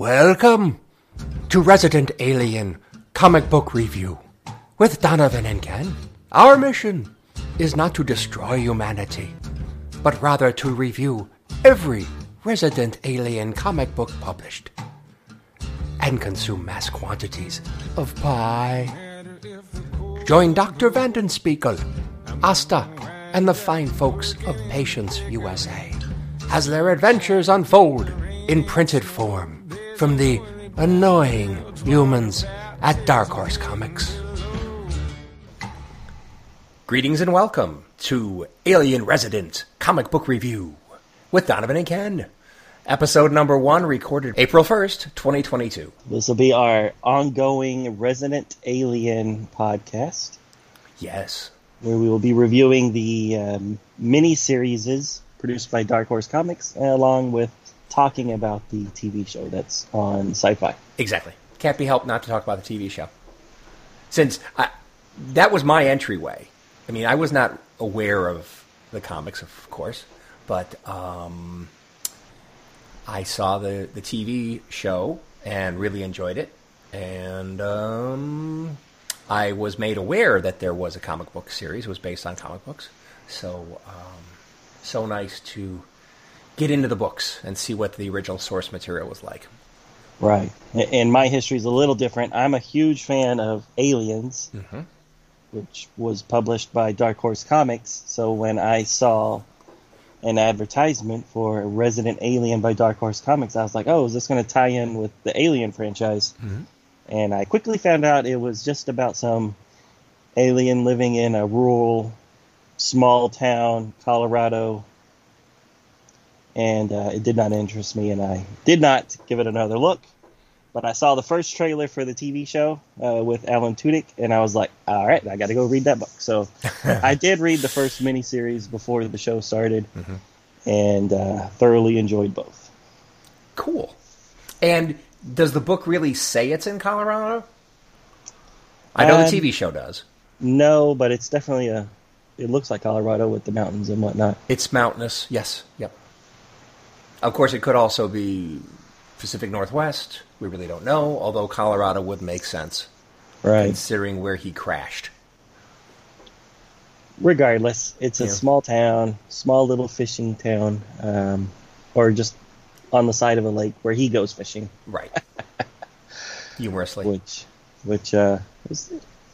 Welcome to Resident Alien Comic Book Review with Donovan and Ken. Our mission is not to destroy humanity, but rather to review every Resident Alien comic book published and consume mass quantities of pie. Join Dr. Vanderspiegel, Asta, and the fine folks of Patience USA as their adventures unfold in printed form from the annoying humans at Dark Horse Comics. Greetings and welcome to Alien Resident Comic Book Review with Donovan and Ken. Episode number one, recorded April 1st, 2022. This will be our ongoing Resident Alien podcast, Yes. where we will be reviewing the um, mini series produced by Dark Horse Comics, along with talking about the TV show that's on Syfy. Exactly. Can't be helped not to talk about the TV show. Since I, that was my entryway. I mean, I was not aware of the comics, of course, but um, I saw the, the TV show and really enjoyed it. And um, I was made aware that there was a comic book series, it was based on comic books. So, um, so nice to get into the books and see what the original source material was like. Right. And my history is a little different. I'm a huge fan of Aliens, Mhm. which was published by Dark Horse Comics. So when I saw an advertisement for Resident Alien by Dark Horse Comics, I was like, oh, is this going to tie in with the Alien franchise? Mhm. And I quickly found out it was just about some alien living in a rural, small town, Colorado. And uh, it did not interest me, and I did not give it another look. But I saw the first trailer for the TV show uh, with Alan Tudyk, and I was like, all right, I got to go read that book. So I did read the first miniseries before the show started, and uh, thoroughly enjoyed both. Cool. And does the book really say it's in Colorado? I know Um, the TV show does. No, but it's definitely a. It looks like Colorado with the mountains and whatnot. It's mountainous. Yes. Yep. Of course, it could also be Pacific Northwest. We really don't know, although Colorado would make sense Right. considering where he crashed. Regardless, it's a Yeah. small town, small little fishing town, um, or just on the side of a lake where he goes fishing, Right. Humorously. which, which uh, was,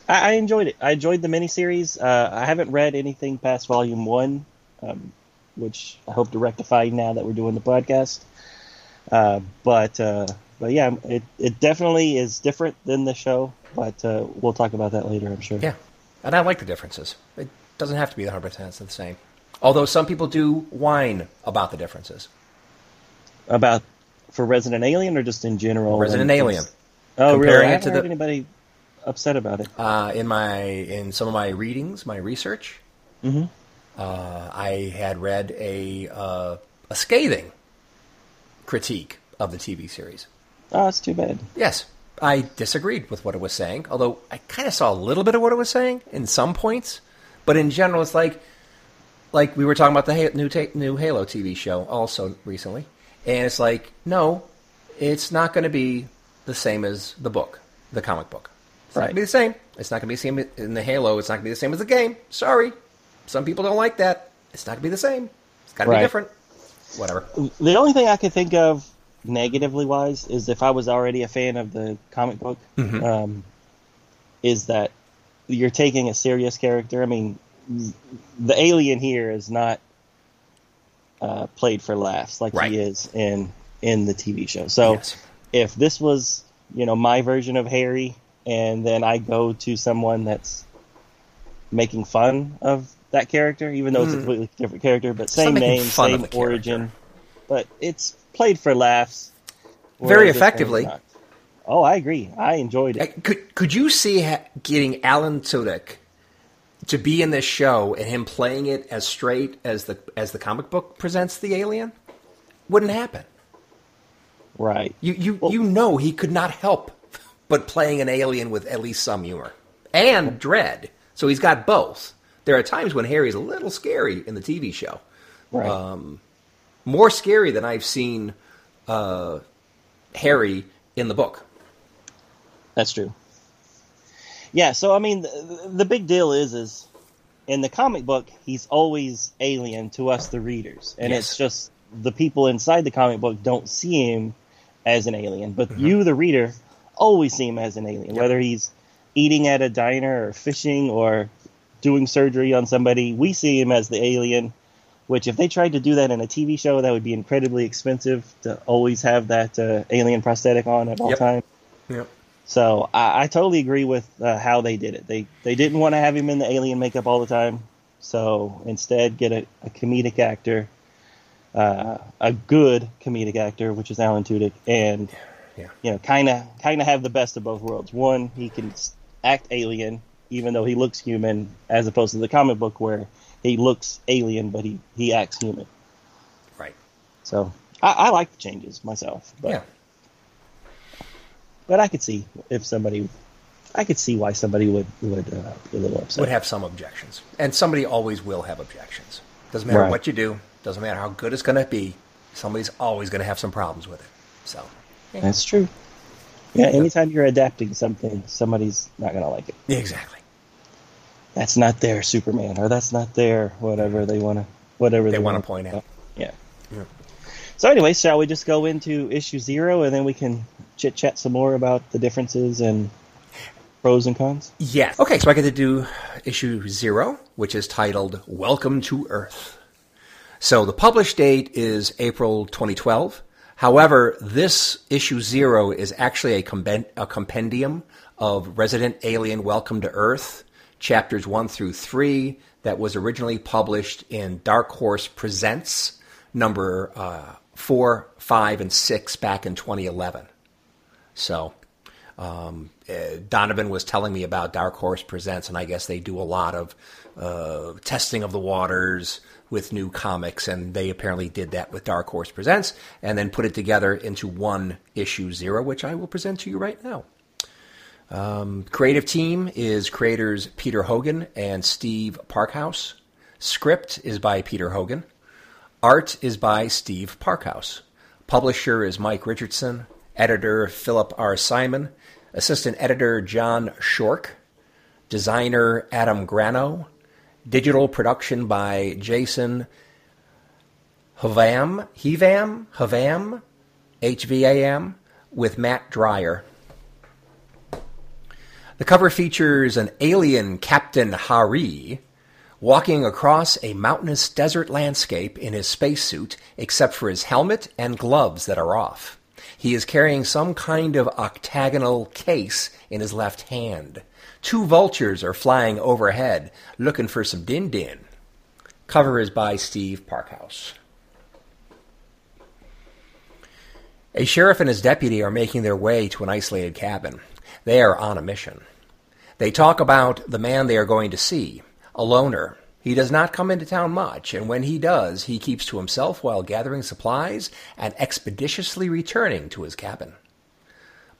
I, I enjoyed it. I enjoyed the miniseries. Uh, I haven't read anything past volume one, um, which I hope to rectify now that we're doing the podcast. Uh, but uh, but yeah, it it definitely is different than the show. But uh, we'll talk about that later, I'm sure. Yeah. And I like the differences. It doesn't have to be 100% the same. Although some people do whine about the differences. About for Resident Alien or just in general? Resident Alien. Oh, Comparing really? I haven't heard the- anybody upset about it. Uh, in my in some of my readings, my research, hmm uh, I had read a uh, a scathing critique of the TV series. Oh, that's too bad. Yes, I disagreed with what it was saying, although I kind of saw a little bit of what it was saying in some points, but in general, it's like like we were talking about the new ta- new Halo TV show also recently, and it's like no, it's not going to be the same as the book, the comic book. It's not Right. going to be the same. It's not going to be the same in the Halo. It's not going to be the same as the game. Sorry, some people don't like that. It's not going to be the same. It's got to Right. be different. Whatever. The only thing I could think of negatively wise is if I was already a fan of the comic book, Mhm. um, is that you're taking a serious character. I mean, the alien here is not uh, played for laughs like Right. he is in in the TV show. So Yes. if this was you know my version of Harry, and then I go to someone that's making fun of that character, even though it's a Hmm. completely different character, but not same making name, fun of same the origin, but it's played for laughs. Very this effectively. not. Oh, I agree. I enjoyed Uh, it. Could could you see ha- getting Alan Tudyk to be in this show and him playing it as straight as the as the comic book presents the alien? Wouldn't happen. Right. You you you know he could not help but playing an alien with at least some humor and dread. So he's got both. There are times when Harry's a little scary in the TV show. Right. Um, more scary than I've seen uh, Harry in the book. That's true. Yeah, so I mean, the, the big deal is, is in the comic book, he's always alien to us, the readers, and Yes. it's just the people inside the comic book don't see him as an alien, but Mm-hmm. you, the reader, always see him as an alien, whether he's eating at a diner or fishing or doing surgery on somebody. We see him as the alien. Which, if they tried to do that in a TV show, that would be incredibly expensive to always have that uh, alien prosthetic on at all Yep. times. Yep. So I, I totally agree with uh, how they did it. They they didn't want to have him in the alien makeup all the time, so instead get a, a comedic actor, uh, a good comedic actor, which is Alan Tudyk, and Yeah. you know, kind of kind of have the best of both worlds. One, he can act alien even though he looks human, as opposed to the comic book where he looks alien but he he acts human. Right. So I, I like the changes myself, but Yeah. but I could see if somebody, I could see why somebody would would uh, be a little upset. Would have some objections, and somebody always will have objections. Doesn't matter Right. what you do. Doesn't matter how good it's going to be. Somebody's always going to have some problems with it. So. That's true. Yeah, anytime you're adapting something, somebody's not gonna like it. Exactly. That's not their Superman, or that's not their whatever they want to, whatever They they, wanna wanna point out. Yeah. Yeah. So, anyway, shall we just go into issue zero, and then we can chit chat some more about the differences and pros and cons? Yes. Okay, so I get to do issue zero, which is titled Welcome to Earth. So the published date is April 2012. However, this issue zero is actually a, a compendium of Resident Alien Welcome to Earth, chapters one through three, that was originally published in Dark Horse Presents, number uh, four, five, and six back in 2011. So um, uh, Donovan was telling me about Dark Horse Presents, and I guess they do a lot of uh, testing of the waters with new comics, and they apparently did that with Dark Horse Presents, and then put it together into one issue zero, which I will present to you right now. Um, creative team is creators Peter Hogan and Steve Parkhouse. Script is by Peter Hogan. Art is by Steve Parkhouse. Publisher is Mike Richardson. Editor Philip R. Simon. Assistant editor John Shork. Designer Adam Grano. Digital production by Jason Havam, Hevam, Havam, HVAM, with Matt Dryer. The cover features an alien Captain Hari walking across a mountainous desert landscape in his spacesuit, except for his helmet and gloves that are off. He is carrying some kind of octagonal case in his left hand. Two vultures are flying overhead, looking for some din din. Cover is by Steve Parkhouse. A sheriff and his deputy are making their way to an isolated cabin. They are on a mission. They talk about the man they are going to see, a loner. He does not come into town much, and when he does, he keeps to himself while gathering supplies and expeditiously returning to his cabin.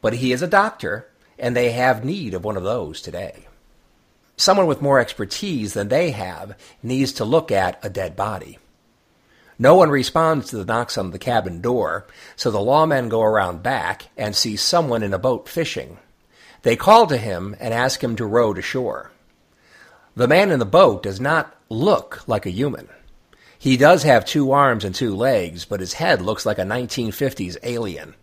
But he is a doctor, and they have need of one of those today. Someone with more expertise than they have needs to look at a dead body. No one responds to the knocks on the cabin door, so the lawmen go around back and see someone in a boat fishing. They call to him and ask him to row to shore. The man in the boat does not look like a human. He does have two arms and two legs, but his head looks like a 1950s alien.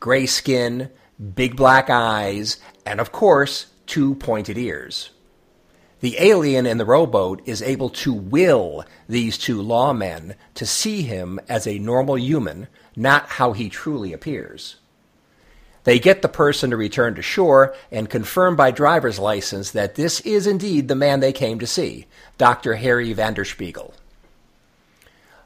Gray skin, big black eyes, and of course, two pointed ears. The alien in the rowboat is able to will these two lawmen to see him as a normal human, not how he truly appears. They get the person to return to shore and confirm by driver's license that this is indeed the man they came to see, Dr. Harry Vanderspiegel.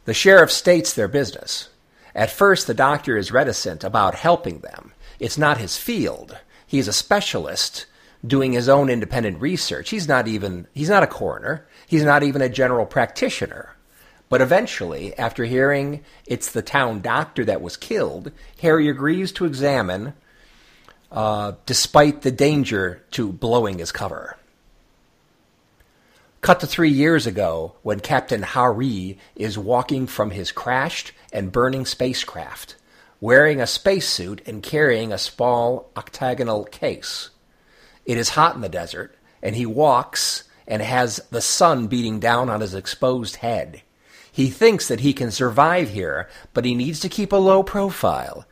The sheriff states their business. At first, the doctor is reticent about helping them. It's not his field. He's a specialist doing his own independent research. He's not even he's not a coroner. He's not even a general practitioner. But eventually, after hearing it's the town doctor that was killed, Harry agrees to examine, uh, despite the danger to blowing his cover. Cut to three years ago when Captain Hari is walking from his crashed and burning spacecraft. wearing a spacesuit and carrying a small octagonal case. It is hot in the desert, and he walks and has the sun beating down on his exposed head. He thinks that he can survive here, but he needs to keep a low profile.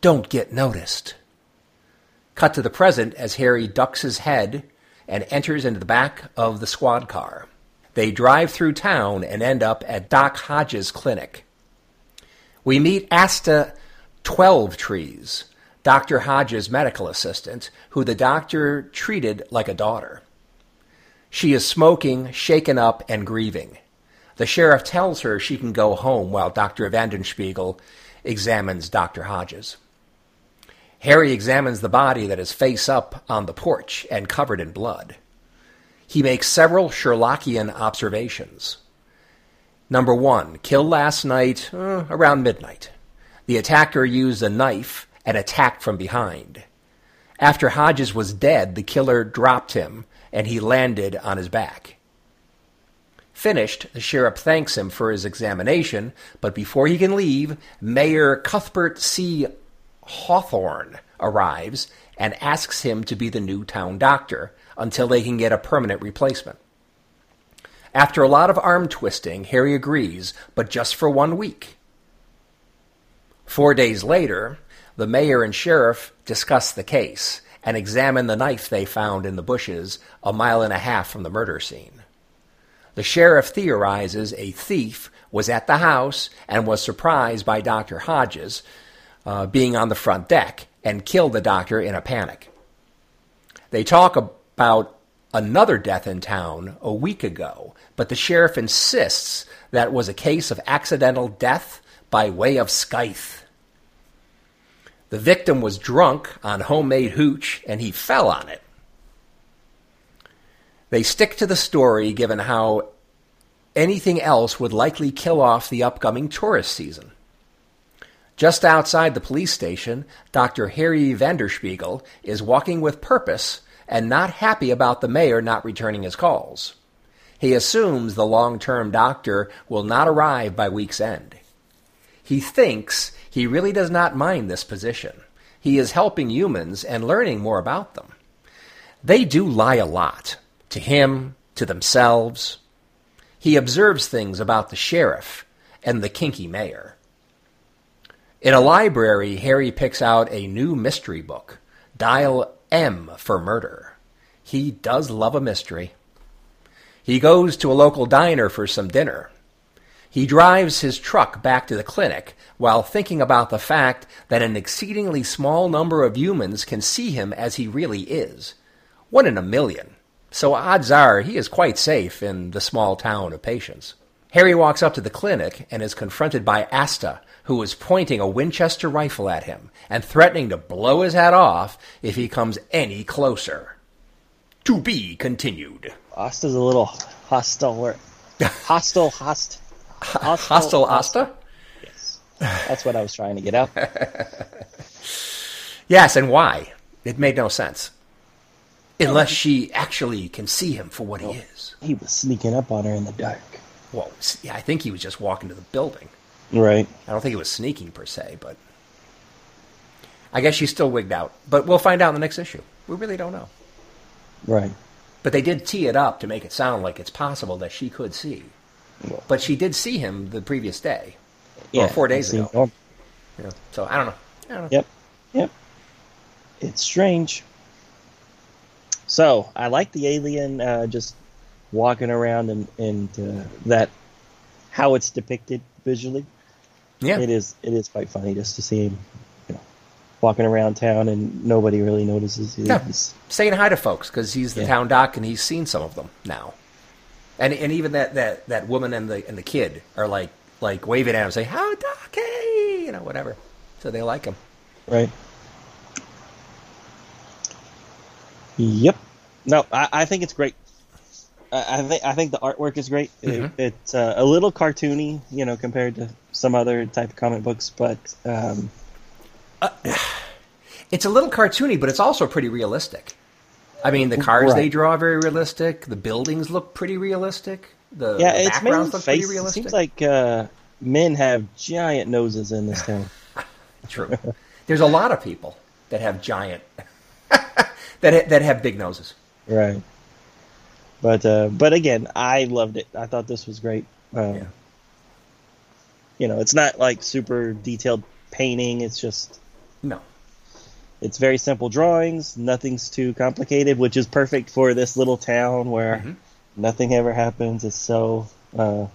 Don't get noticed. Cut to the present as Harry ducks his head and enters into the back of the squad car. They drive through town and end up at Doc Hodges' clinic. We meet Asta Twelve Trees, Dr. Hodges' medical assistant, who the doctor treated like a daughter. She is smoking, shaken up, and grieving. The sheriff tells her she can go home while Dr. Vanderspiegel examines Dr. Hodges. Harry examines the body that is face up on the porch and covered in blood. He makes several Sherlockian observations. Number one, killed last night uh, around midnight. The attacker used a knife and attacked from behind. After Hodges was dead, the killer dropped him and he landed on his back. Finished, the sheriff thanks him for his examination, but before he can leave, Mayor Cuthbert C. Hawthorne arrives and asks him to be the new town doctor until they can get a permanent replacement. After a lot of arm twisting, Harry agrees, but just for one week. Four days later, the mayor and sheriff discuss the case and examine the knife they found in the bushes a mile and a half from the murder scene. The sheriff theorizes a thief was at the house and was surprised by Dr. Hodges uh, being on the front deck and killed the doctor in a panic. They talk about another death in town a week ago, but the sheriff insists that was a case of accidental death by way of scythe. The victim was drunk on homemade hooch and he fell on it. They stick to the story given how anything else would likely kill off the upcoming tourist season. Just outside the police station, Dr. Harry Vanderspiegel is walking with purpose and not happy about the mayor not returning his calls. He assumes the long term doctor will not arrive by week's end. He thinks he really does not mind this position. He is helping humans and learning more about them. They do lie a lot to him, to themselves. He observes things about the sheriff and the kinky mayor. In a library, Harry picks out a new mystery book, Dial M for Murder. He does love a mystery. He goes to a local diner for some dinner. He drives his truck back to the clinic while thinking about the fact that an exceedingly small number of humans can see him as he really is. One in a million. So odds are he is quite safe in the small town of Patience. Harry walks up to the clinic and is confronted by Asta, who is pointing a Winchester rifle at him and threatening to blow his hat off if he comes any closer. To be continued. Asta's a little hostile. Or, hostile, host, hostile, hostile Asta? Yes. That's what I was trying to get out. yes, and why? It made no sense. Unless she actually can see him for what well, he is. He was sneaking up on her in the dark. Well, yeah, I think he was just walking to the building. Right. I don't think it was sneaking per se, but I guess she's still wigged out. But we'll find out in the next issue. We really don't know. Right. But they did tee it up to make it sound like it's possible that she could see. Well, but she did see him the previous day. Yeah, or four days ago. Yeah, so I don't know. I don't know. Yep. Yep. It's strange. So I like the alien uh, just walking around and and uh, that how it's depicted visually. Yeah, it is. It is quite funny just to see him, you know, walking around town and nobody really notices. He's, yeah, saying hi to folks because he's the yeah. town doc and he's seen some of them now. And and even that, that, that woman and the and the kid are like like waving at him, saying "How doc, hey," you know, whatever. So they like him, right? Yep. No, I, I think it's great. I think I think the artwork is great. Mm-hmm. It, it's uh, a little cartoony, you know, compared to some other type of comic books, but um, uh, it's a little cartoony, but it's also pretty realistic. I mean, the cars right. they draw are very realistic. The buildings look pretty realistic. The, yeah, the it's mainly face. It seems like uh, men have giant noses in this town. true. There's a lot of people that have giant, that that have big noses. Right. But uh, but again, I loved it. I thought this was great. Um, Yeah. You know, it's not like super detailed painting. It's just No. it's very simple drawings. Nothing's too complicated, which is perfect for this little town where Mhm. nothing ever happens. It's so uh,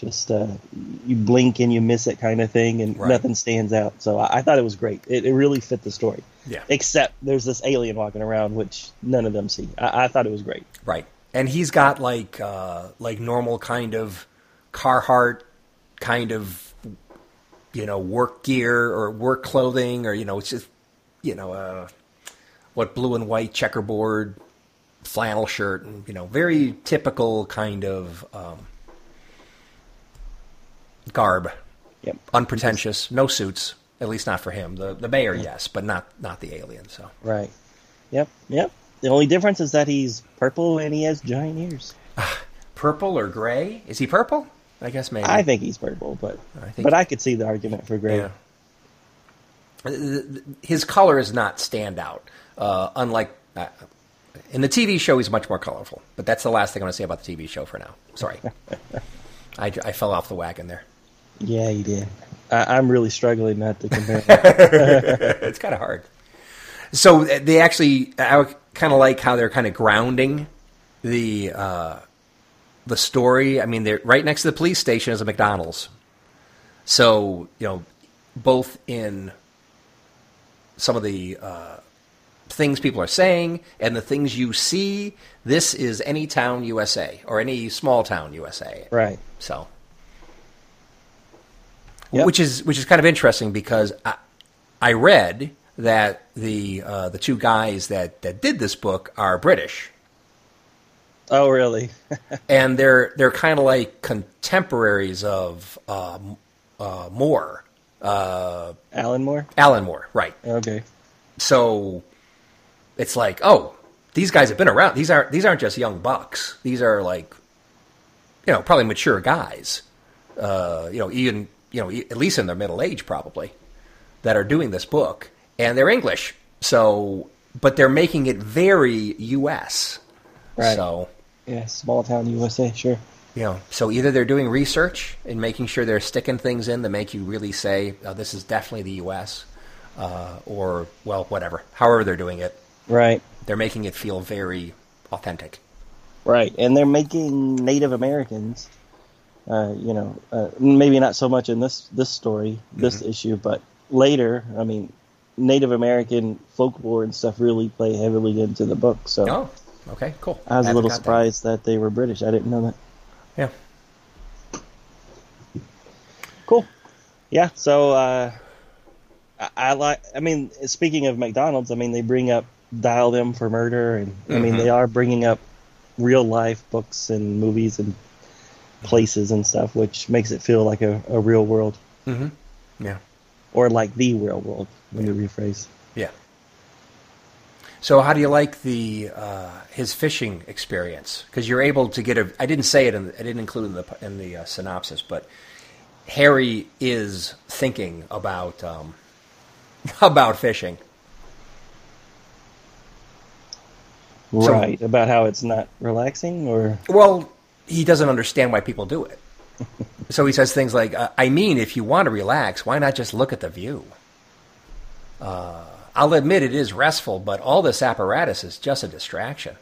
just uh, you blink and you miss it kind of thing, and Right. nothing stands out. So I, I thought it was great. It, it really fit the story. Yeah. Except there's this alien walking around, which none of them see. I, I thought it was great. Right. And he's got like uh, like normal kind of Carhartt kind of you know work gear or work clothing or you know it's just you know uh, what blue and white checkerboard flannel shirt and you know very typical kind of um, garb Yep. unpretentious no suits at least not for him the the mayor yes but not not the alien so Right. Yep. Yep. The only difference is that he's purple and he has giant ears. purple or gray is he purple I guess maybe I think he's purple, but I think- but I could see the argument for gray. Yeah. His is not stand out. Uh, unlike uh, in the TV show, he's much more colorful. But that's the last thing I want to say about the TV show for now. Sorry, I, I fell off the wagon there. Yeah, he did. I, I'm really struggling not to compare. it's kind of hard. So uh, they actually, I kind of like how they're kind of grounding the uh, the story. I mean, they're right next to the police station is a McDonald's. So you know, both in some of the uh, things people are saying and the things you see, this is any town USA or any small town USA. right. So, Yep. which is which is kind of interesting because I, I read that the uh, the two guys that, that did this book are British, Oh, really? and they're they're kind of like contemporaries of um, uh, Moore, uh, Alan Moore? Alan Moore, right? Okay. So it's like, oh, these guys have been around. These aren't these aren't just young bucks. These are like, you know, probably mature guys. Uh, you know, even you know, at least in their middle age, probably, that are doing this book, and they're English. So, but they're making it very U.S. Right. So, Yeah, small town USA, sure. you know, so either they're doing research and making sure they're sticking things in that make you really say, oh, this is definitely the U.S. Uh, or well, whatever. However, they're doing it, Right. they're making it feel very authentic. Right. And they're making Native Americans, uh, you know, uh, maybe not so much in this this story, this issue, but later. I mean, Native American folklore and stuff really play heavily into the book. So Oh, okay, cool. I was a little got that. surprised that. they were British. I didn't know that. Yeah. Cool. Yeah. So uh, I, I like. I mean, speaking of McDonald's, I mean they bring up Dial M for Murder, and I mean Mhm. they are bringing up real life books and movies and places and stuff, which makes it feel like a, a real world Mm-hmm. Yeah. or like the real world. Let me rephrase. Yeah. So, how do you like the uh, his fishing experience? Because you're able to get a. I didn't say it. In, I didn't include in the in the uh, synopsis, but Harry is thinking about um, about fishing. So- right about how it's not relaxing, or Well, he doesn't understand why people do it. so he says things like, uh, "I mean, if you want to relax, why not just look at the view?" Uh, I'll admit it is restful, but all this apparatus is just a distraction.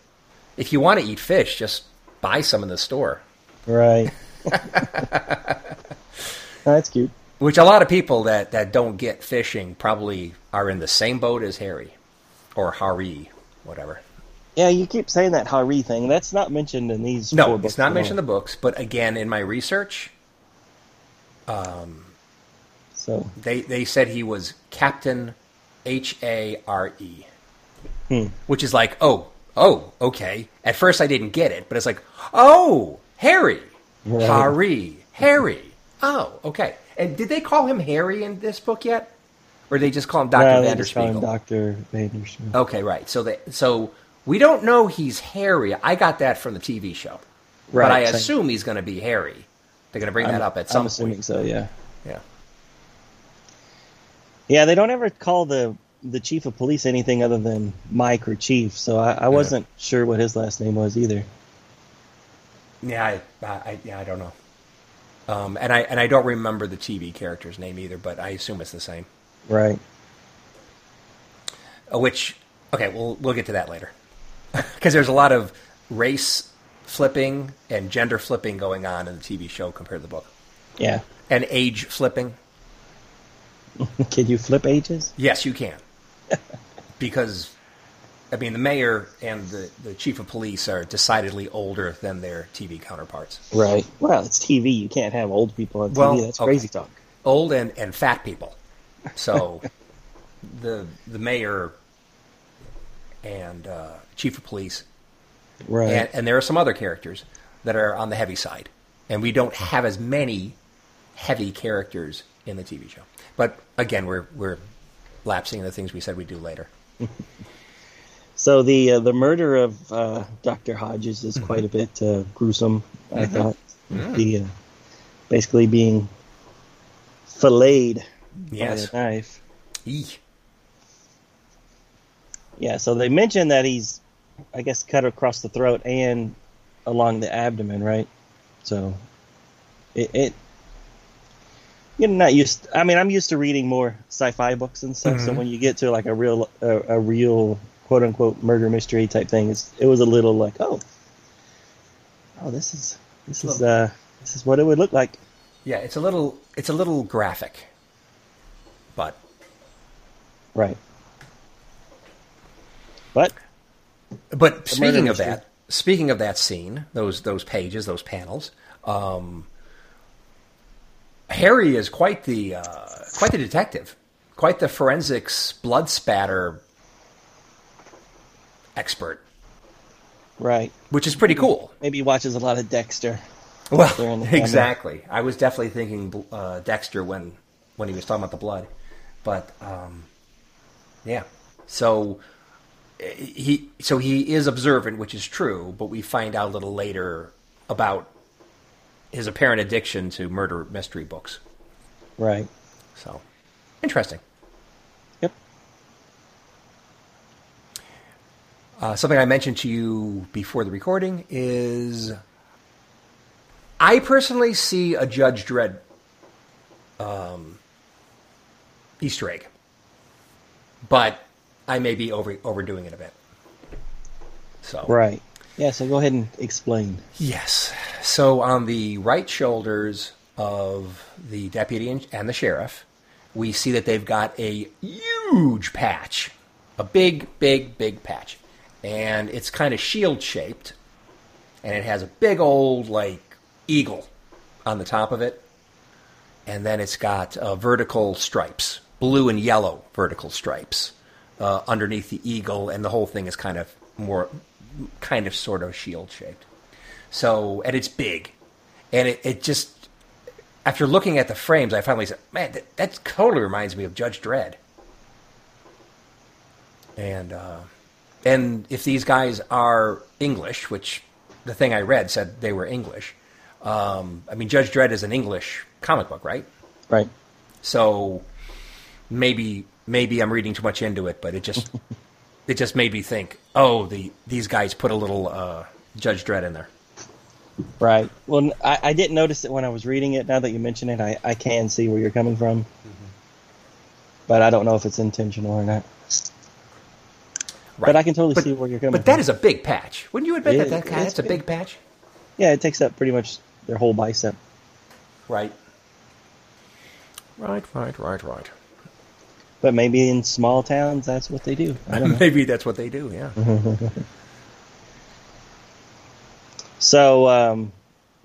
If you want to eat fish, just buy some in the store. right. That's cute. Which a lot of people that, that don't get fishing probably are in the same boat as Harry or Hari, whatever. Yeah, you keep saying that Hari thing. That's not mentioned in these. No, it's books not mentioned in the books, but again, in my research, um, So They they said he was Captain H A R E, Hmm. which is like, oh, oh, okay. At first, I didn't get it, but it's like, oh, Harry, Right. Harry, Harry. Oh, okay. And did they call him Harry in this book yet, or did they just call him Doctor No, they just call him Vanderspiegel? Doctor Vanderspiegel. Okay, right. So they so we don't know he's Harry. I got that from the TV show, but I same. assume he's going to be Harry. They're going to bring that I'm- up at some I'm assuming point. so. Yeah. Yeah. Yeah, they don't ever call the the chief of police anything other than Mike or Chief, so I, I wasn't sure what his last name was either. Yeah, I, I, yeah, I don't know. Um, and I and I don't remember the TV character's name either, but I assume it's the same. Right. Uh, which, okay, we'll we'll get to that later, because there's a lot of race flipping and gender flipping going on in the TV show compared to the book, Yeah. and age flipping. Can you flip ages? Yes, you can, because I mean the mayor and the the chief of police are decidedly older than their TV counterparts. Right. Well, it's TV. You can't have old people on TV. Well, That's okay. crazy talk. old and, and fat people. So the the mayor and uh, chief of police, Right. and, and there are some other characters that are on the heavy side, and we don't have as many heavy characters in the TV show. But again, we're we're lapsing into things we said we'd do later. So the uh, the murder of uh, Doctor Hodges is quite a bit uh, gruesome. I thought the uh, basically being filleted Yes. by a knife. Eek. Yeah. So they mentioned that he's, I guess, cut across the throat and along the abdomen, right? So it. it you're not used. I mean, I'm used to reading more sci-fi books and stuff. So Mhm. when you get to like a real, a, a real quote unquote murder mystery type thing, it's, it was a little like, oh, oh, this is this is uh this is what it would look like. Yeah, it's a little it's a little graphic, but Right. But But speaking of mystery. that, speaking of that scene, those those pages, those panels, um, Harry is quite the uh, quite the detective, quite the forensics blood spatter expert, right, which is pretty cool. maybe he watches a lot of Dexter. Well, in the family. exactly. I was definitely thinking uh, Dexter when when he was talking about the blood, but um, yeah. So he so he is observant, which is true, but we find out a little later about his apparent addiction to murder mystery books. Right. So interesting. Yep. Uh, something I mentioned to you before the recording is I personally see a Judge Dredd um, Easter egg, but I may be over overdoing it a bit. So Right. Yeah. So go ahead and explain. Yes. So on the right shoulders of the deputy and, the sheriff, we see that they've got a huge patch, a big, big, big patch, and it's kind of shield shaped, and it has a big old like eagle on the top of it, and then it's got uh, vertical stripes, blue and yellow vertical stripes uh, underneath the eagle, and the whole thing is kind of more, kind of sort of shield shaped. So, and it's big, and it, it just after looking at the frames, I finally said, "Man, that, that totally reminds me of Judge Dredd." And uh, and if these guys are English, which the thing I read said they were English, um, I mean Judge Dredd is an English comic book, right? Right. So maybe maybe I'm reading too much into it, but it just it just made me think, oh, the these guys put a little uh, Judge Dredd in there. Right. Well, I, I didn't notice it when I was reading it. Now that you mention it, I, I can see where you're coming from. But I don't know if it's intentional or not. Right. But I can totally But- see where you're coming But from. that is a big patch. Wouldn't you admit It that, is- that it's that's a big. big patch? Yeah, it takes up pretty much their whole bicep. Right. Right, right, right, right. But maybe in small towns, that's what they do. I don't know. Maybe that's what they do. Yeah. So, um,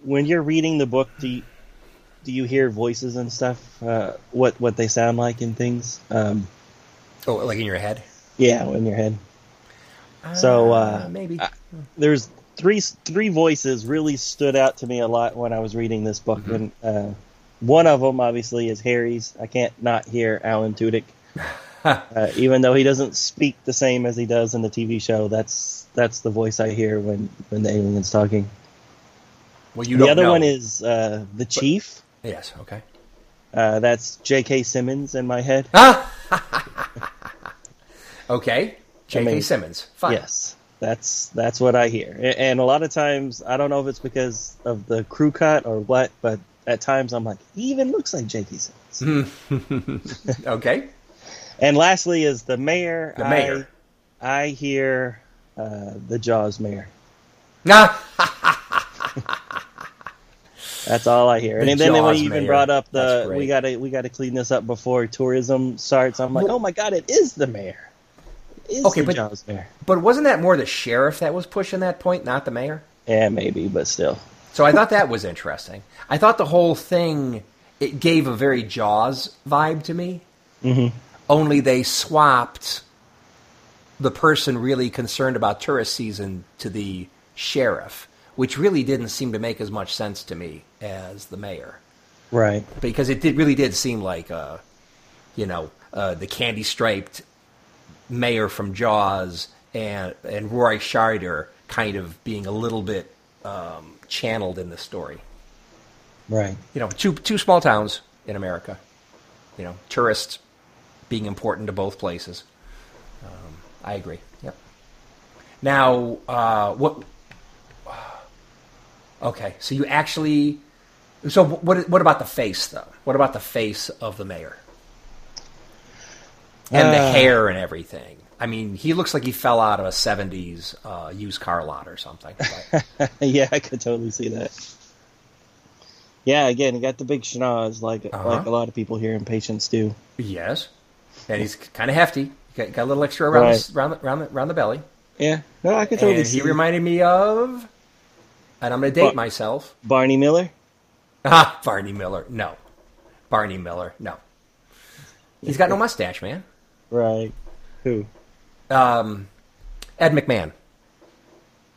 when you're reading the book, do you, do you hear voices and stuff? Uh, what what they sound like and things? Um, Oh, like in your head? yeah, in your head. So, uh, maybe. I- There's three three voices really stood out to me a lot when I was reading this book. And uh, one of them, obviously, is Harry's. I can't not hear Alan Tudyk, uh, even though he doesn't speak the same as he does in the TV show. That's that's the voice I hear when when the alien's talking. well, you the other know. one is uh, the chief. yes. Okay. Uh, that's J.K. Simmons in my head. Okay, J.K. mean, Simmons. Fine. Yes, that's that's what I hear. And a lot of times, I don't know if it's because of the crew cut or what, but at times I'm like, he even looks like J.K. Simmons. Okay. And lastly is the mayor. The mayor. I, I hear uh, the Jaws mayor. Nah. That's all I hear. The and then when Jaws even mayor. brought up the we gotta we gotta clean this up before tourism starts. I'm like, Well- oh my god, it is the mayor. It is Okay, the but- Jaws mayor. But wasn't that more the sheriff that was pushing that point, not the mayor? Yeah, maybe, but still. So I thought that was interesting. I thought the whole thing it gave a very Jaws vibe to me. Mm-hmm. Only they swapped the person really concerned about tourist season to the sheriff, which really didn't seem to make as much sense to me as the mayor, Right. because it did really did seem like, uh, you know, uh, the candy striped mayor from Jaws and and Roy Scheider kind of being a little bit um, channeled in the story. Right. You know, two two small towns in America. You know, tourists being important to both places. Um, I agree. Yep. Now, uh, what? Okay, so you actually. So what? What about the face, though? What about the face of the mayor? And the Uh. hair and everything. I mean, he looks like he fell out of a '70s uh, used car lot or something. Yeah, I could totally see that. Yeah, again, he got the big schnoz like Uh-huh. like a lot of people here in Patience do. Yes, and he's kind of hefty. Got, got a little extra around, Right. the, around, the, around, the, around the belly. Yeah, no, I could totally and see he reminded me of, and I'm going to date But- myself. Barney Miller. Ah, Barney Miller. No, Barney Miller. No, he's got no mustache, man. Right. Who? Um, Ed McMahon.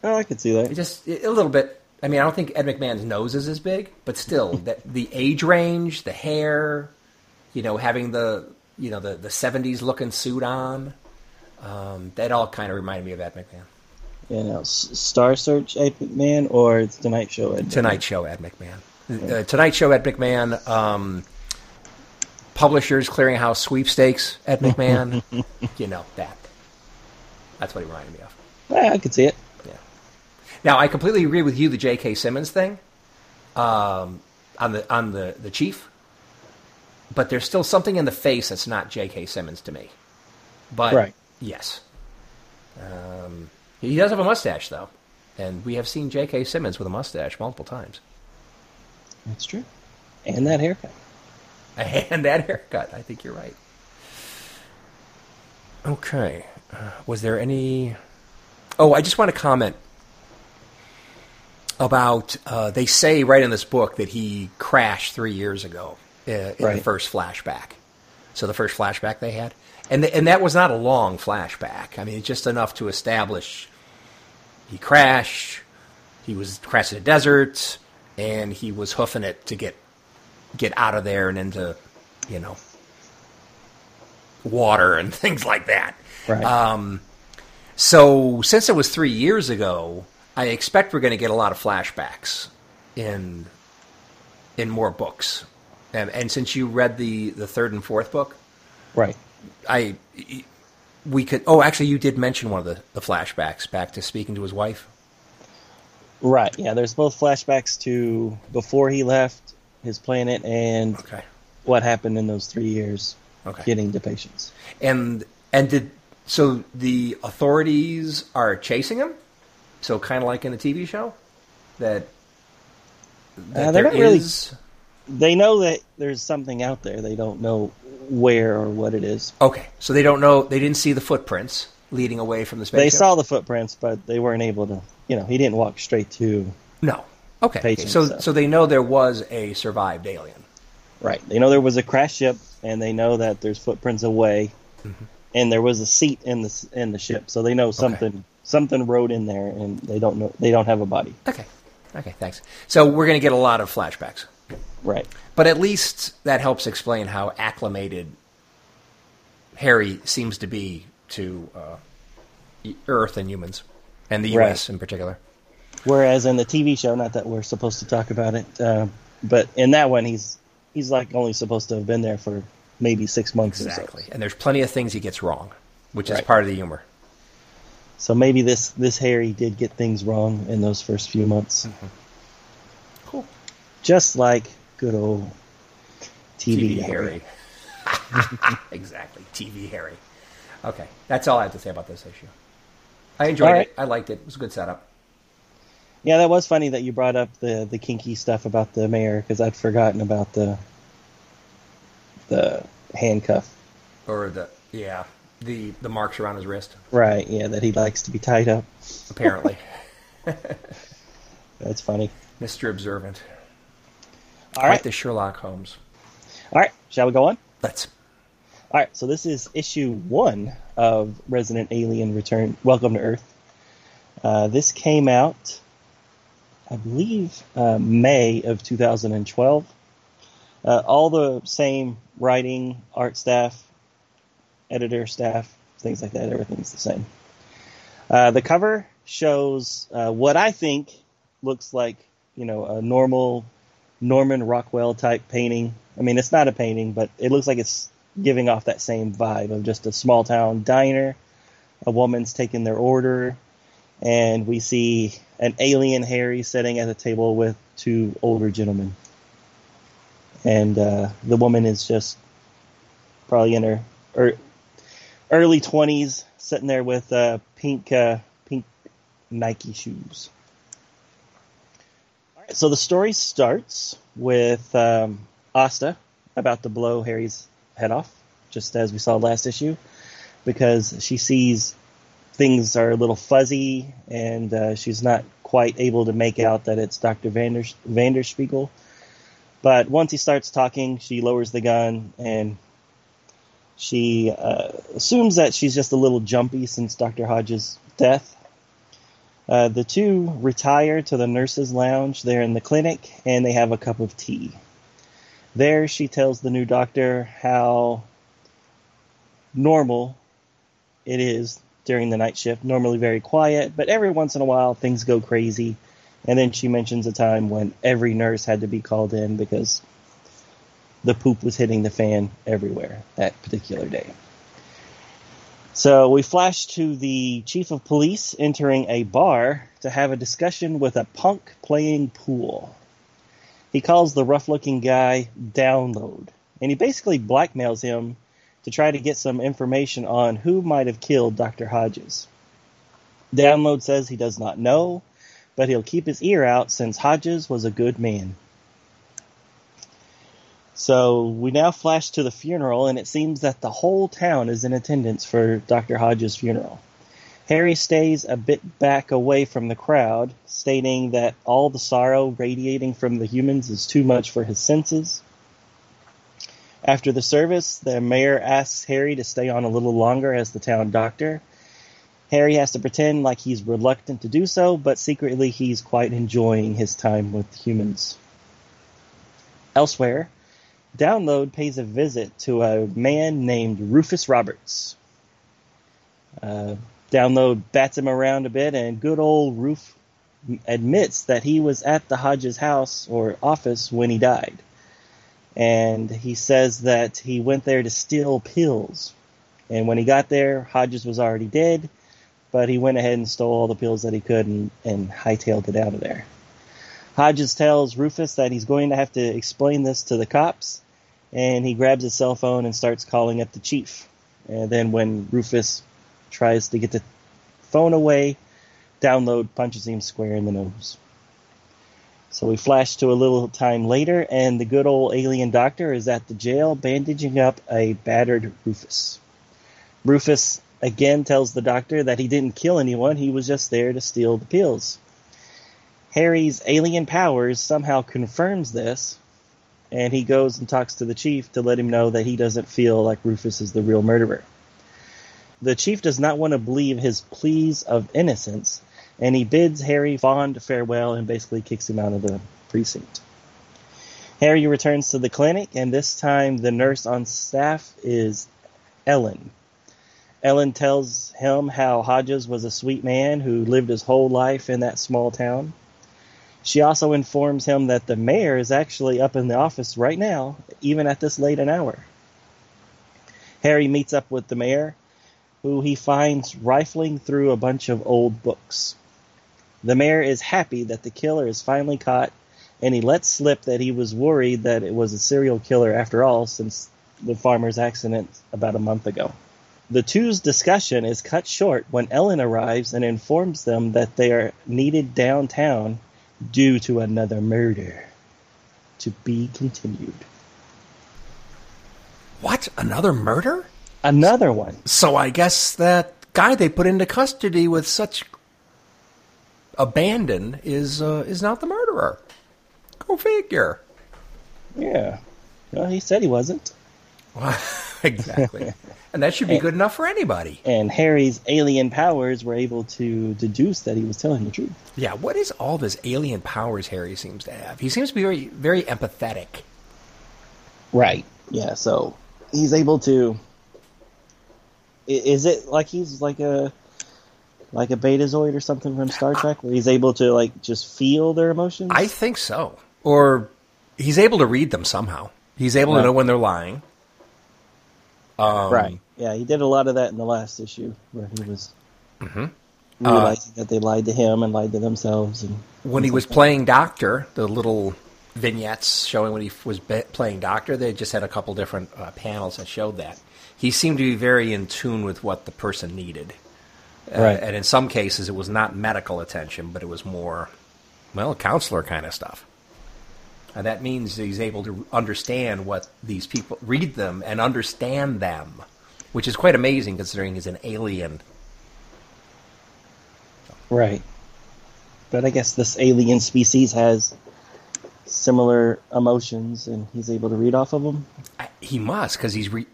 Oh, I could see that. Just a little bit. I mean, I don't think Ed McMahon's nose is as big, but still, that the age range, the hair, you know, having the you know the the '70s looking suit on, um, that all kind of reminded me of Ed McMahon. You know, Star Search Ed McMahon or it's Tonight Show Ed. McMahon? Tonight Show Ed McMahon. Uh, Tonight Show Ed McMahon. Um, Publishers Clearinghouse Sweepstakes Ed McMahon. you know that. That's what he reminded me of. Yeah, I could see it. Yeah. Now I completely agree with you. The J.K. Simmons thing um, on the on the the chief, but there's still something in the face that's not J.K. Simmons to me. But Right. yes, um, he does have a mustache though, and we have seen J.K. Simmons with a mustache multiple times. That's true. And that haircut. And that haircut. I think you're right. Okay. Uh, was there any. Oh, I just want to comment about. Uh, they say right in this book that he crashed three years ago uh, in the first flashback. So the first flashback they had. And, th- and that was not a long flashback. I mean, it's just enough to establish he crashed, he was crashed in the desert, and he was hoofing it to get get out of there and into, you know, water and things like that. Right. Um, so since it was three years ago, I expect we're going to get a lot of flashbacks in in more books. And, and since you read the the third and fourth book, right. I we could. Oh, actually, you did mention one of the, the flashbacks back to speaking to his wife. Right. Yeah, there's both flashbacks to before he left his planet and Okay. what happened in those three years Okay. getting to Patience. And and did so the authorities are chasing him? So kind of like in a TV show that, that Uh, they're there not really- is- They know that there's something out there. They don't know where or what it is. Okay, so they don't know. They didn't see the footprints leading away from the spaceship. They saw the footprints, but they weren't able to. You know, he didn't walk straight to. no. Okay, okay. Patience, so so. so they know there was a survived alien. Right. They know there was a crash ship, and they know that there's footprints away, Mm-hmm. and there was a seat in the in the ship. So they know something something rode in there, and they don't know they don't have a body. Okay, okay. Thanks. So we're going to get a lot of flashbacks, Right. but at least that helps explain how acclimated Harry seems to be to uh, Earth and humans, and the U.S. Right. in particular. Whereas in the TV show, not that we're supposed to talk about it, uh, but in that one, he's he's like only supposed to have been there for maybe six months Exactly. so. And there's plenty of things he gets wrong, which is part of the humor. So maybe this this Harry did get things wrong in those first few months, Cool. just like good old TV, TV Harry. exactly. TV Harry. Okay. That's all I have to say about this issue. I enjoyed right. it. I liked it. It was a good setup. Yeah, that was funny that you brought up the the kinky stuff about the mayor because I'd forgotten about the the handcuff. Or the, yeah, the, the marks around his wrist, Right, yeah, that he likes to be tied up. apparently. That's funny. Mr. Observant. All Like right, the Sherlock Holmes. all right. Shall we go on? Let's. All right, so this is issue one of Resident Alien Return. Welcome to Earth. Uh, this came out, I believe, uh, May of 2012. Uh, all the same writing, art staff, editor staff, things like that. Everything's the same. Uh, the cover shows uh, what I think looks like, you know, a normal Norman Rockwell type painting. I mean, it's not a painting, but it looks like it's giving off that same vibe of just a small town diner. A woman's taking their order, and we see an alien Harry sitting at a table with two older gentlemen. And uh, the woman is just probably in her er, early 20s, sitting there with uh, pink, uh, pink Nike shoes. So the story starts with um, Asta about to blow Harry's head off, just as we saw last issue, because she sees things are a little fuzzy and uh, she's not quite able to make out that it's Dr. Vander, Vanderspiegel. But once he starts talking, she lowers the gun and she uh, assumes that she's just a little jumpy since Dr. Hodges' death. Uh, the two retire to the nurse's lounge there in the clinic and they have a cup of tea. There, she tells the new doctor how normal it is during the night shift. Normally very quiet, but every once in a while things go crazy. And then she mentions a time when every nurse had to be called in because the poop was hitting the fan everywhere that particular day. So we flash to the chief of police entering a bar to have a discussion with a punk playing pool. He calls the rough looking guy Download, and he basically blackmails him to try to get some information on who might have killed Dr. Hodges. Download says he does not know, but he'll keep his ear out since Hodges was a good man. So we now flash to the funeral, and it seems that the whole town is in attendance for Dr. Hodges' funeral. Harry stays a bit back away from the crowd, stating that all the sorrow radiating from the humans is too much for his senses. After the service, the mayor asks Harry to stay on a little longer as the town doctor. Harry has to pretend like he's reluctant to do so, but secretly he's quite enjoying his time with humans. Elsewhere, Download pays a visit to a man named Rufus Roberts. Uh, Download bats him around a bit, and good old Roof admits that he was at the Hodges house or office when he died. And he says that he went there to steal pills. And when he got there, Hodges was already dead, but he went ahead and stole all the pills that he could and, and hightailed it out of there. Hodges tells Rufus that he's going to have to explain this to the cops, and he grabs his cell phone and starts calling up the chief. And then when Rufus tries to get the phone away, Download punches him square in the nose. So we flash to a little time later, and the good old alien doctor is at the jail bandaging up a battered Rufus. Rufus again tells the doctor that he didn't kill anyone, he was just there to steal the pills. Harry's alien powers somehow confirms this, and he goes and talks to the chief to let him know that he doesn't feel like Rufus is the real murderer. The chief does not want to believe his pleas of innocence, and he bids Harry fond farewell and basically kicks him out of the precinct. Harry returns to the clinic, and this time the nurse on staff is Ellen. Ellen tells him how Hodges was a sweet man who lived his whole life in that small town. She also informs him that the mayor is actually up in the office right now, even at this late an hour. Harry meets up with the mayor, who he finds rifling through a bunch of old books. The mayor is happy that the killer is finally caught, and he lets slip that he was worried that it was a serial killer after all, since the farmer's accident about a month ago. The two's discussion is cut short when Ellen arrives and informs them that they are needed downtown due to another murder. To be continued. What? Another murder? Another one. So I guess that guy they put into custody with such abandon is uh, is not the murderer. Go figure. Yeah. Well, he said he wasn't. exactly. and that should be good enough for anybody. And Harry's alien powers were able to deduce that he was telling the truth. Yeah, what is all this alien powers Harry seems to have? He seems to be very very empathetic. Right. Yeah, so he's able to is it like he's like a like a betazoid or something from Star Trek where he's able to like just feel their emotions? I think so. Or he's able to read them somehow. He's able Right. to know when they're lying. Um, right. Yeah, he did a lot of that in the last issue where he was Mhm. realizing that they lied to him and lied to themselves and when he was playing doctor, the little vignettes showing when he was be- playing doctor, they just had a couple different uh, panels that showed that. He seemed to be very in tune with what the person needed. Uh, Right. And in some cases, it was not medical attention, but it was more, well, counselor kind of stuff. And that means he's able to understand what these people read them and understand them, which is quite amazing considering he's an alien. Right. But I guess this alien species has similar emotions and he's able to read off of them. I- He must because he's re-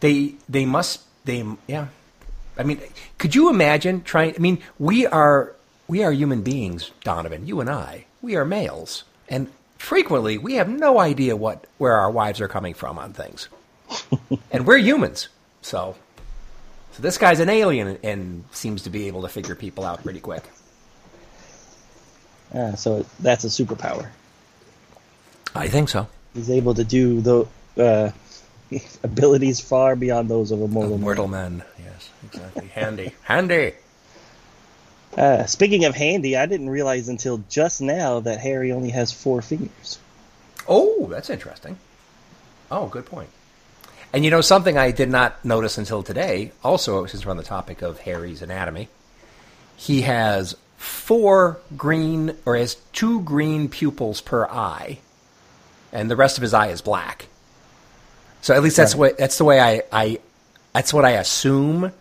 they they must they yeah. I mean, could you imagine trying? I mean, we are we are human beings, Donovan. You and I, we are males, and frequently we have no idea what where our wives are coming from on things, and we're humans. So, so this guy's an alien and seems to be able to figure people out pretty quick. Ah, so that's a superpower. I think so. He's able to do the uh, abilities far beyond those of a mortal. man. Mortal man. yes, exactly. Handy, handy. Uh, speaking of handy, I didn't realize until just now that Harry only has four fingers. Oh, that's interesting. Oh, good point. And you know something I did not notice until today. Also, since we're on the topic of Harry's anatomy, he has four green, or has two green pupils per eye, and the rest of his eye is black. So at least that's Right. what that's the way I, I that's what I assume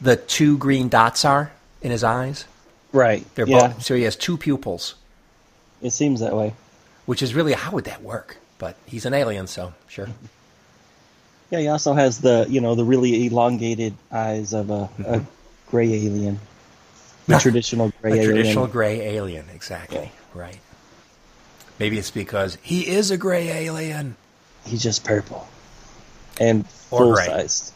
the two green dots are in his eyes. Right. They're yeah, both, so he has two pupils, it seems that way. which is really how would that work? But he's an alien, so sure. Yeah, he also has the you know the really elongated eyes of a, a mm-hmm. gray alien, the traditional gray a alien. traditional gray alien, exactly. Right. Maybe it's because he is a gray alien. He's just purple and full sized.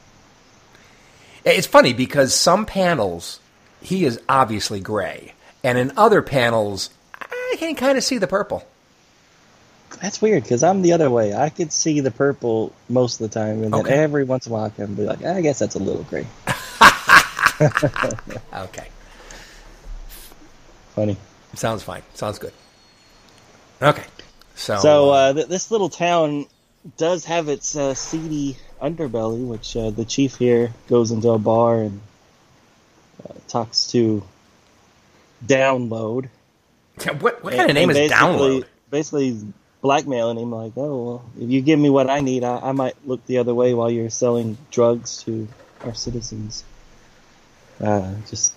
It's funny because some panels he is obviously gray, and in other panels I can kind of see the purple. That's weird because I'm the other way. I could see the purple most of the time, and then Okay. every once in a while I can be like, I guess that's a little gray. Okay, Funny. sounds fine. Sounds good. Okay, so So uh, th- this little town does have its uh, seedy underbelly, which uh, the chief here goes into a bar and uh, talks to Download. Yeah, what what kind of name is Download? Basically, blackmailing him like, "Oh, well, if you give me what I need, I, I might look the other way while you're selling drugs to our citizens." Uh, just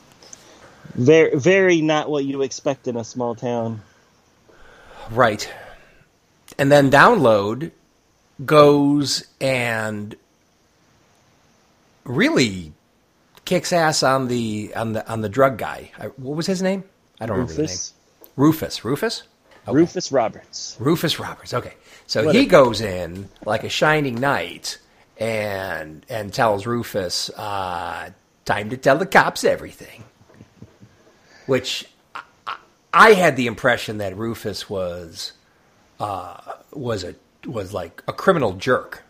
very, very not what you expect in a small town. Right. And then download goes and really kicks ass on the on the on the drug guy. I, what was his name? I don't remember Rufus, name. Rufus. Rufus. Okay. Rufus Roberts. Rufus Roberts. Okay. So What he goes in like a shining knight and and tells Rufus, uh, "Time to tell the cops everything." Which I, I- I had the impression that Rufus was uh, was a was like a criminal jerk,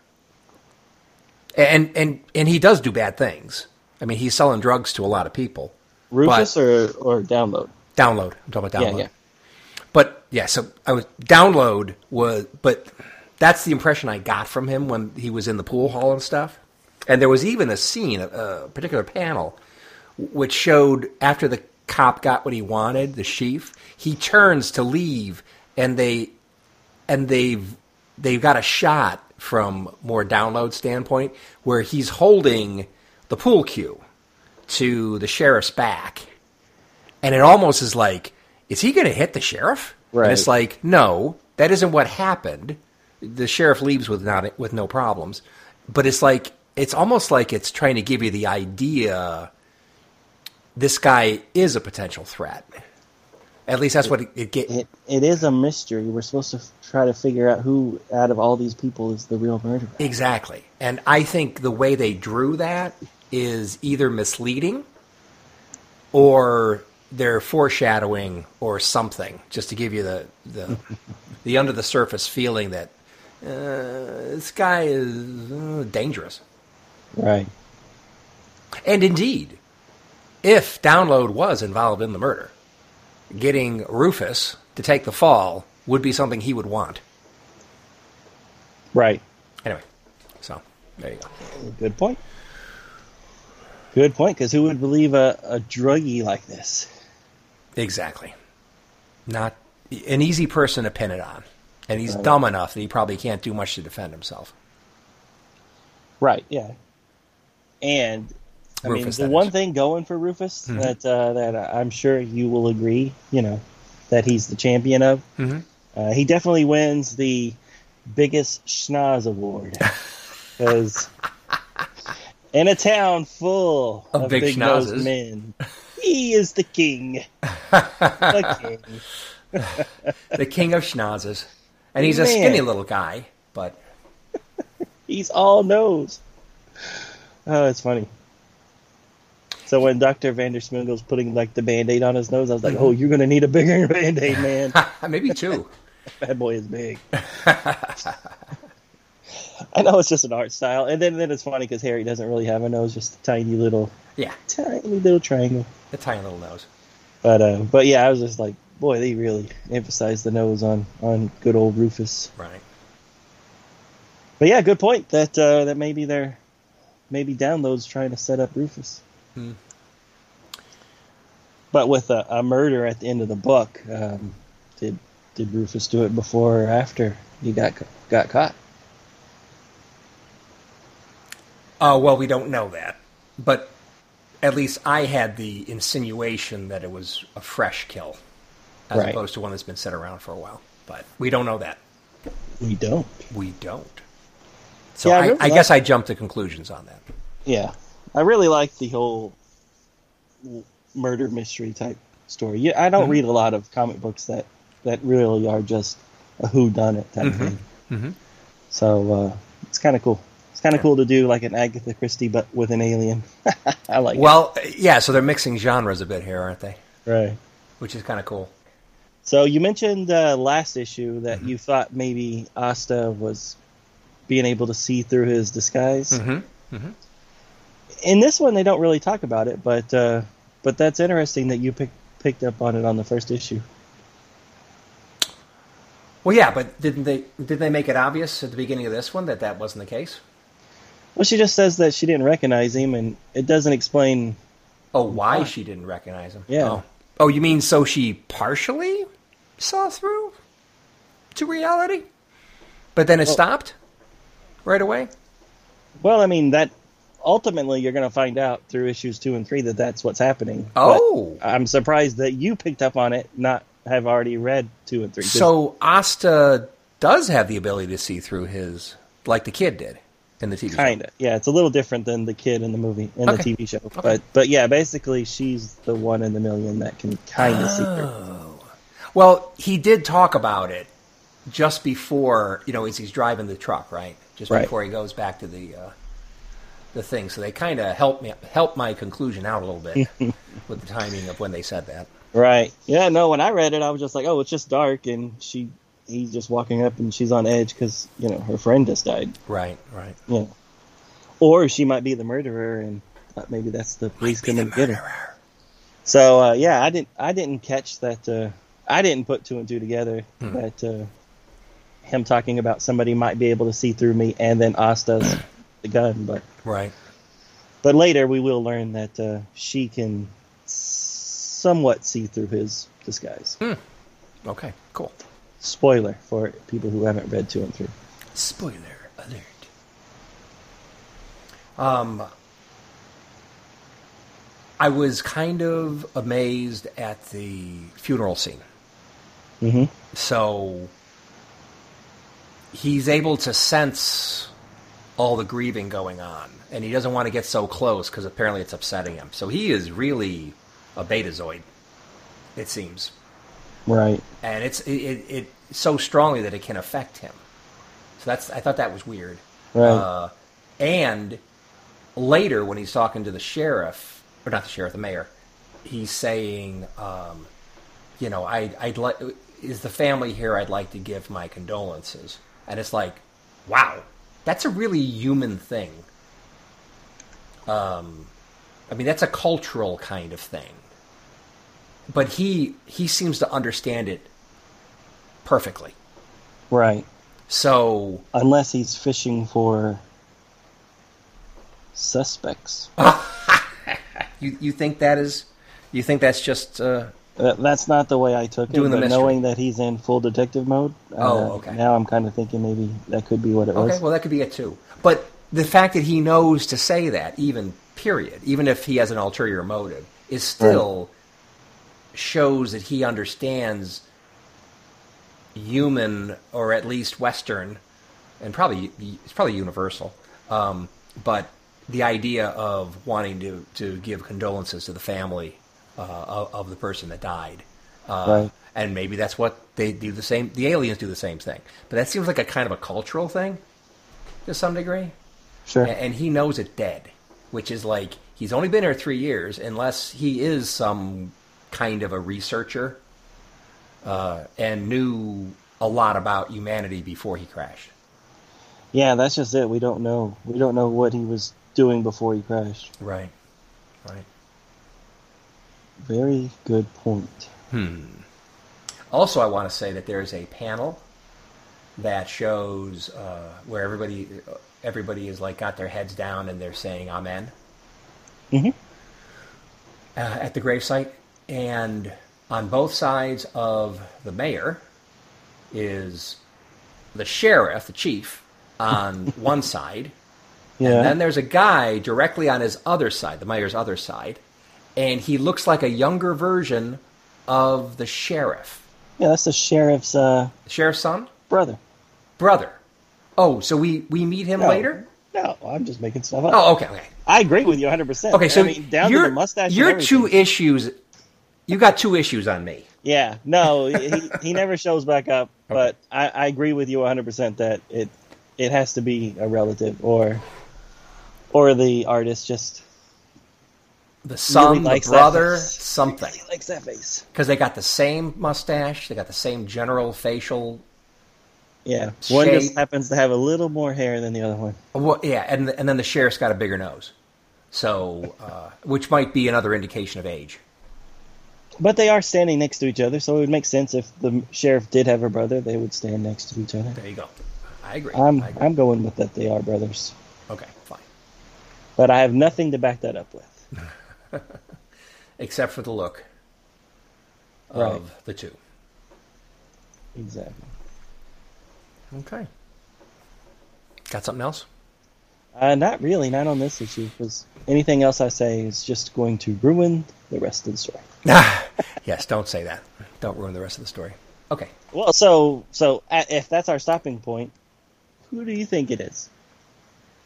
and and and he does do bad things. I mean, he's selling drugs to a lot of people. Rufus or or download. Download. I'm talking about download. Yeah, yeah. But yeah, so I was download was, but that's the impression I got from him when he was in the pool hall and stuff. And there was even a scene, a, a particular panel, which showed after the cop got what he wanted, the chief, he turns to leave, and they, and they've they've got a shot from more download standpoint where he's holding the pool cue to the sheriff's back, and it almost is like, is he going to hit the sheriff? Right. And it's like, no, that isn't what happened. The sheriff leaves with not with no problems, but it's like it's almost like it's trying to give you the idea this guy is a potential threat. At least that's what it, it get. It it is a mystery. We're supposed to f- try to figure out who out of all these people is the real murderer. Exactly. And I think the way they drew that is either misleading or they're foreshadowing or something, just to give you the the, the under the surface feeling that uh, this guy is uh, dangerous. Right. And indeed, if Download was involved in the murder, getting Rufus to take the fall would be something he would want. Right. Anyway, so there you go. Good point. Good point. Because who would believe a, a druggie like this? Exactly. Not an easy person to pin it on. And he's Right. dumb enough that he probably can't do much to defend himself. Right. Yeah. And I mean, the one is. thing going for Rufus Mhm. that uh, that I'm sure you will agree, you know, that he's the champion of. Mhm. Uh, he definitely wins the biggest schnoz award because in a town full Of of, big big, nosed men, he is the king. the king. The king of schnozzes. And he's a skinny little guy, but He's all nose. Oh, it's funny. So when Doctor Vandersmoogle's putting like the band-aid on his nose, I was like, mm-hmm. "Oh, you're gonna need a bigger band-aid, man. maybe two. Bad boy is big." I know it's just an art style, and then then it's funny because Harry doesn't really have a nose, just a tiny little, Yeah, tiny little triangle. a tiny little nose. But uh, but yeah, I was just like, boy, they really emphasized the nose on on good old Rufus. Right. But yeah, good point. That uh, that maybe they're maybe downloads trying to set up Rufus. Hmm. But with a, a murder at the end of the book, um, did did Rufus do it before or after he got got caught? Oh, well, we don't know that. But at least I had the insinuation that it was a fresh kill as Right. opposed to one that's been set around for a while. But we don't know that. We don't. We don't. So Yeah, I I, really I like- guess I jumped to conclusions on that. Yeah, I really like the whole murder mystery type story. Yeah, I don't Mhm. read a lot of comic books that that really are just a who done it type Mhm. thing. Mhm. So uh, it's kind of cool. Kind of cool to do like an Agatha Christie, but with an alien. I like Well, yeah, so they're mixing genres a bit here, aren't they? Right. Which is kind of cool. So you mentioned uh, last issue that Mhm. you thought maybe Asta was being able to see through his disguise. Mm-hmm. Mm-hmm. In this one, they don't really talk about it, but uh, but that's interesting that you pick, picked up on it on the first issue. Well, yeah, but didn't they did they make it obvious at the beginning of this one that that wasn't the case? Well, she just says that she didn't recognize him, and it doesn't explain. Oh, why Why? she didn't recognize him? Yeah. Oh. oh, you mean so she partially saw through to reality, but then it Well- stopped right away? Well, I mean that ultimately you're going to find out through issues two and three that that's what's happening. Oh. But I'm surprised that you picked up on it, not have already read two and three. So Asta does have the ability to see through his, like the kid did in the TV show. Kinda, yeah. It's a little different than the kid in the movie in Okay. the TV show, but but yeah, basically she's the one in the million that can kind of see through. Oh. Well, he did talk about it just before, you know, as he's driving the truck, right? Just Right. before he goes back to the uh, the thing. So they kind of helped me help my conclusion out a little bit. with the timing of when they said that. Right. Yeah. No. When I read it, I was just like, "Oh, it's just dark," and she, he's just walking up, and she's on edge because you know her friend just died. Right, right. Know, or she might be the murderer, and uh, maybe that's the police coming the to get her. So uh, yeah, I didn't. I didn't catch that. Uh, I didn't put two and two together Hmm. that uh, him talking about somebody might be able to see through me, and then Asta's the gun. But Right. but later we will learn that uh, she can somewhat see through his disguise. Okay, cool. Spoiler for people who haven't read two and three. Spoiler alert. Um, I was kind of amazed at the funeral scene. Mm-hmm. So he's able to sense all the grieving going on, and he doesn't want to get so close because apparently it's upsetting him. So he is really a betazoid, it seems, Right. and it's it, it, it so strongly that it can affect him. So that's I thought that was weird. Right. Uh, and later, when he's talking to the sheriff, or not the sheriff, the mayor, he's saying, um, you know, I, I'd like, is the family here? I'd like to give my condolences. And it's like, wow, that's a really human thing. Um, I mean, that's a cultural kind of thing. But he he seems to understand it perfectly. right. So Unless he's fishing for suspects. you you think that is you think that's just uh, That, that's not the way I took it. The but knowing that he's in full detective mode, Oh, uh, okay. Now I'm kind of thinking maybe that could be what it Okay, was. well, that could be it too. But the fact that he knows to say that, even period, even if he has an ulterior motive, is still shows that he understands human or at least Western, and probably it's probably universal. Um, but the idea of wanting to to give condolences to the family uh, of, of the person that died. Uh, Right. And maybe that's what they do the same. The aliens do the same thing, but that seems like a kind of a cultural thing, to some degree. Sure. A- And he knows it dead, which is like he's only been here three years, unless he is some kind of a researcher uh, and knew a lot about humanity before he crashed. Yeah, that's just it. We don't know. We don't know what he was doing before he crashed. Right. Right. Very good point. Hmm. Also, I want to say that there is a panel that shows uh, where everybody everybody is like got their heads down and they're saying Amen hmm uh, at the gravesite, and on both sides of the mayor is the sheriff, the chief, on one side, Yeah. and then there's a guy directly on his other side, the mayor's other side, and he looks like a younger version of the sheriff. yeah, that's the sheriff's uh, The sheriff's son? brother. Brother. Oh, so we, we meet him No. later? No, I'm just making stuff up. Oh, okay, okay. I agree with you 100. percent Okay, so I mean, down your, to the mustache. your two issues, you got two issues on me. Yeah, no, he, he never shows back up. But I, I agree with you 100 percent that it it has to be a relative or or the artist just The son, Really the brother, something. he likes that face. Because they got the same mustache, they got the same general facial. Yeah, one just happens to have a little more hair than the other one. Well, yeah, and and then the sheriff's got a bigger nose, so uh, which might be another indication of age. But they are standing next to each other, so it would make sense if the sheriff did have a brother, they would stand next to each other. There you go. I agree. I'm I agree. I'm going with that they are brothers, Okay, fine. but I have nothing to back that up with. Except for the look of the two. Exactly. Okay. Got something else? Uh, not really, not on this issue, because anything else I say is just going to ruin the rest of the story. Yes, don't say that. Don't ruin the rest of the story. Okay. Well, so so if that's our stopping point, who do you think it is?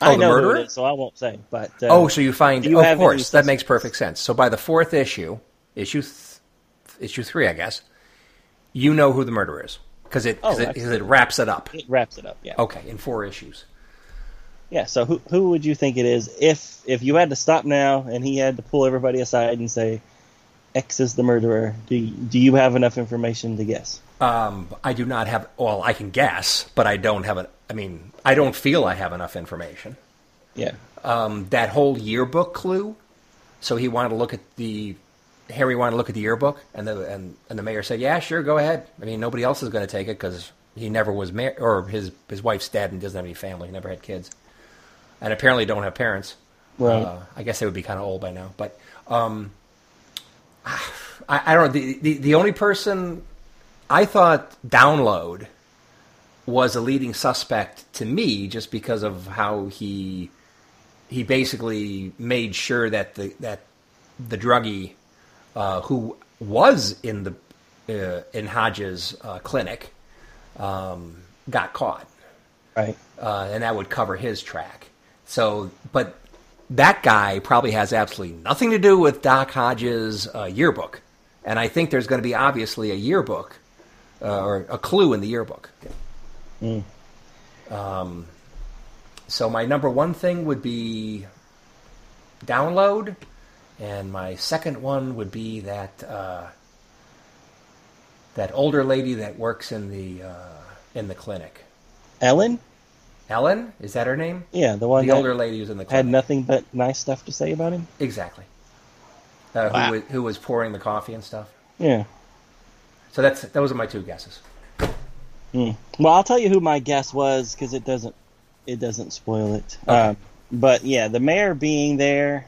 Oh, I the know murderer? who it is, so I won't say. But uh, oh, so you find you of course that makes perfect sense. So by the fourth issue, issue th- issue three, I guess, you know who the murderer is because it Oh, because it wraps it up. it wraps it up. Yeah, Okay, in four issues. yeah. So who who would you think it is if if you had to stop now and he had to pull everybody aside and say, X is the murderer. Do you, do you have enough information to guess? Um, I do not have. Well, I can guess, but I don't have it. I mean, I don't feel I have enough information. Yeah. Um, that whole yearbook clue. So he wanted to look at the. Harry wanted to look at the yearbook, and the and, and the mayor said, "Yeah, sure, go ahead. I mean, nobody else is going to take it because he never was married, or his his wife's dead and doesn't have any family. He never had kids, and apparently don't have parents. Right. Uh, I guess they would be kind of old by now. But um, I, I don't know. The, the the only person I thought download was a leading suspect to me just because of how he he basically made sure that the that the druggie uh, who was in the uh, in Hodges' uh, clinic um, got caught, Right. uh, and that would cover his track. So, but that guy probably has absolutely nothing to do with Doc Hodges' uh, yearbook, and I think there's going to be obviously a yearbook uh, or a clue in the yearbook. Um, so my number one thing would be download, and my second one would be that uh, that older lady that works in the uh, in the clinic. Ellen? Ellen, is that her name? Yeah, the one The that older lady who's in the clinic. had nothing but nice stuff to say about him. Exactly. Uh, Wow. who, was, who was pouring the coffee and stuff. Yeah. So that's those are my two guesses. Hmm. Well, I'll tell you who my guess was because it doesn't it doesn't spoil it. Okay. Um, but yeah, the mayor being there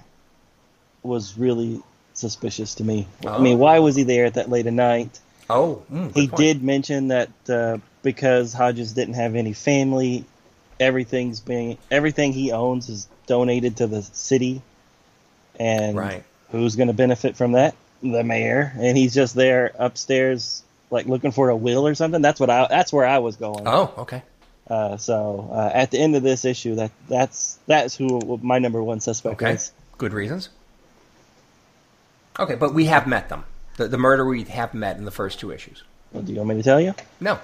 was really suspicious to me. I Oh. mean, why was he there at that late at night? Oh, mm, he point. did mention that uh, because Hodges didn't have any family, everything's being everything he owns is donated to the city, and Right. who's going to benefit from that? The mayor, and he's just there upstairs, like looking for a will or something. That's what I. That's where I was going. Oh, okay. Uh, so uh, at the end of this issue, that that's that's who my number one suspect Okay. is. Good reasons. Okay, but we have met them. The, the murder we have met in the first two issues. Well, do you want me to tell you? No,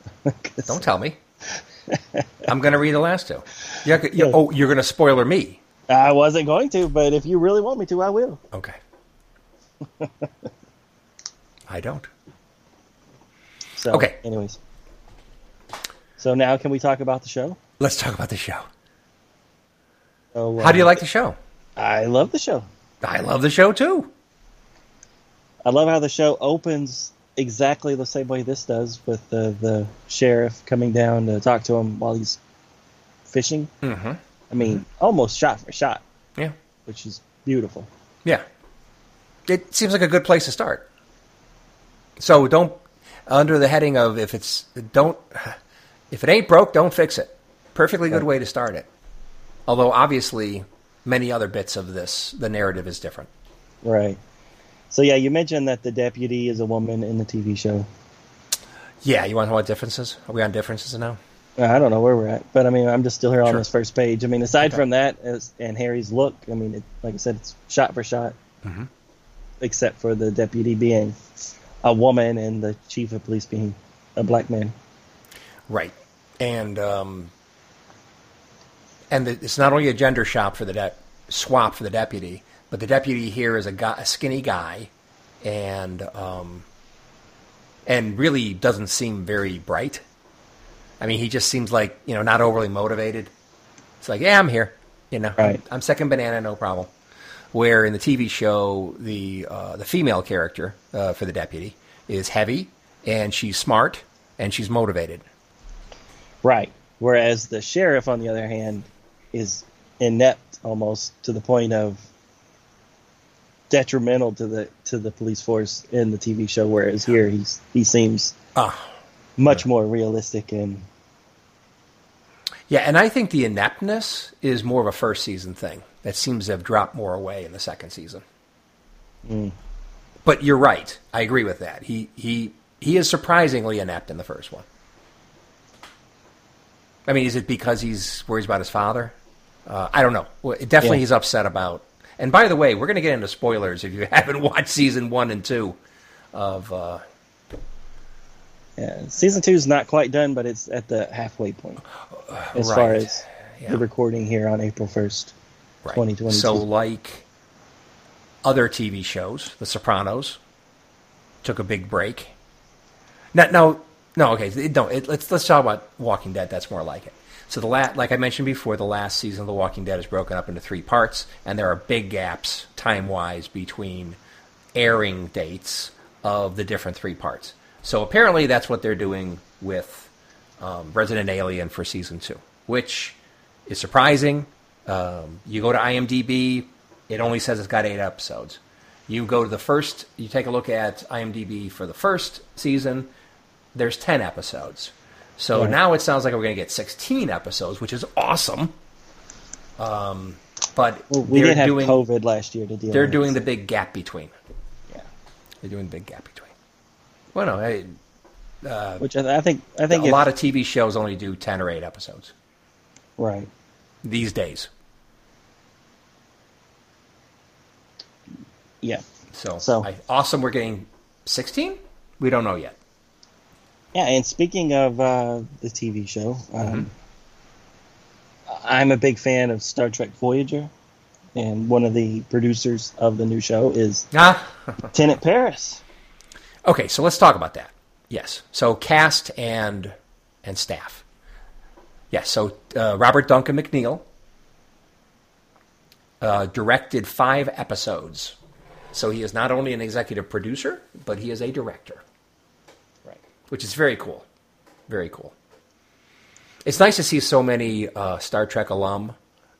don't tell me. I'm going to read the last two. You're, you Yeah. oh, you're going to spoiler me. I wasn't going to, but if you really want me to, I will. Okay. I don't. So, Okay. Anyways, so now can we talk about the show? Let's talk about the show. So, uh, How do you like the show? I love the show. I love the show too. I love how the show opens exactly the same way this does, with the the sheriff coming down to talk to him while he's fishing. Mm-hmm. I mean, almost shot for shot, Yeah. which is beautiful. Yeah. It seems like a good place to start. So don't under the heading of if it's don't if it ain't broke, don't fix it. Perfectly good Right. way to start it. Although obviously many other bits of this the narrative is different. Right. So yeah, you mentioned that the deputy is a woman in the TV show. Yeah, you want to know what differences? Are we on differences now? Uh, I don't know where we're at, but I mean, I'm just still here on Sure. this first page. I mean, aside Okay. from that, as, and Harry's look, I mean, it, like I said, it's shot for shot, Mhm. except for the deputy being a woman and the chief of police being a black man. Right. And um, and the, it's not only a gender shop for the de- swap for the deputy, but the deputy here is a guy, a skinny guy, and um, and really doesn't seem very bright. I mean, he just seems like you know not overly motivated. It's like, yeah, I'm here. You know, Right. I'm second banana, no problem. Where in the TV show, the uh, the female character uh, for the deputy is heavy and she's smart and she's motivated. Right. Whereas the sheriff, on the other hand, is inept almost to the point of detrimental to the to the police force in the TV show. Whereas here, he's he seems Ah, much more realistic and Yeah, and I think the ineptness is more of a first season thing that seems to have dropped more away in the second season. But you're right. I agree with that. He he he is surprisingly inept in the first one. I mean, is it because he's worries about his father? Uh, I don't know. Well, definitely, Yeah. he's upset about. And by the way, we're going to get into spoilers if you haven't watched season one and two of. Uh, Yeah, season two is not quite done, but it's at the halfway point as far as Yeah. the recording here on April first, Right. twenty twenty. So, like, other TV shows. The Sopranos took a big break. Now, no, no, okay, no. It, let's let's talk about Walking Dead. That's more like it. So the la- like I mentioned before, the last season of The Walking Dead is broken up into three parts, and there are big gaps time wise between airing dates of the different three parts. So apparently, that's what they're doing with um, Resident Alien for season two, which is surprising. Um, you go to IMDb, it only says it's got eight episodes. You go to the first, you take a look at IMDb for the first season, there's 10 episodes. So Right. now it sounds like we're going to get 16 episodes, which is awesome. Um, but Well, we did have doing, COVID last year to deal they're with. doing the big gap between. Yeah. They're doing the big gap between. Well, no, I, Which I, I think I think a if- lot of TV shows only do 10 or 8 episodes right. these days. Yeah. So, So- I, awesome. We're getting 16? We don't know yet. Yeah, and speaking of uh, the TV show, um, Mm-hmm. I'm a big fan of Star Trek Voyager, and one of the producers of the new show is Ah. Tenant Paris. Okay, so let's talk about that. Yes. So cast and and staff. Yes. So uh, Robert Duncan McNeil uh, directed five episodes. So he is not only an executive producer, but he is a director. Which is very cool. Very cool. It's nice to see so many uh, Star Trek alum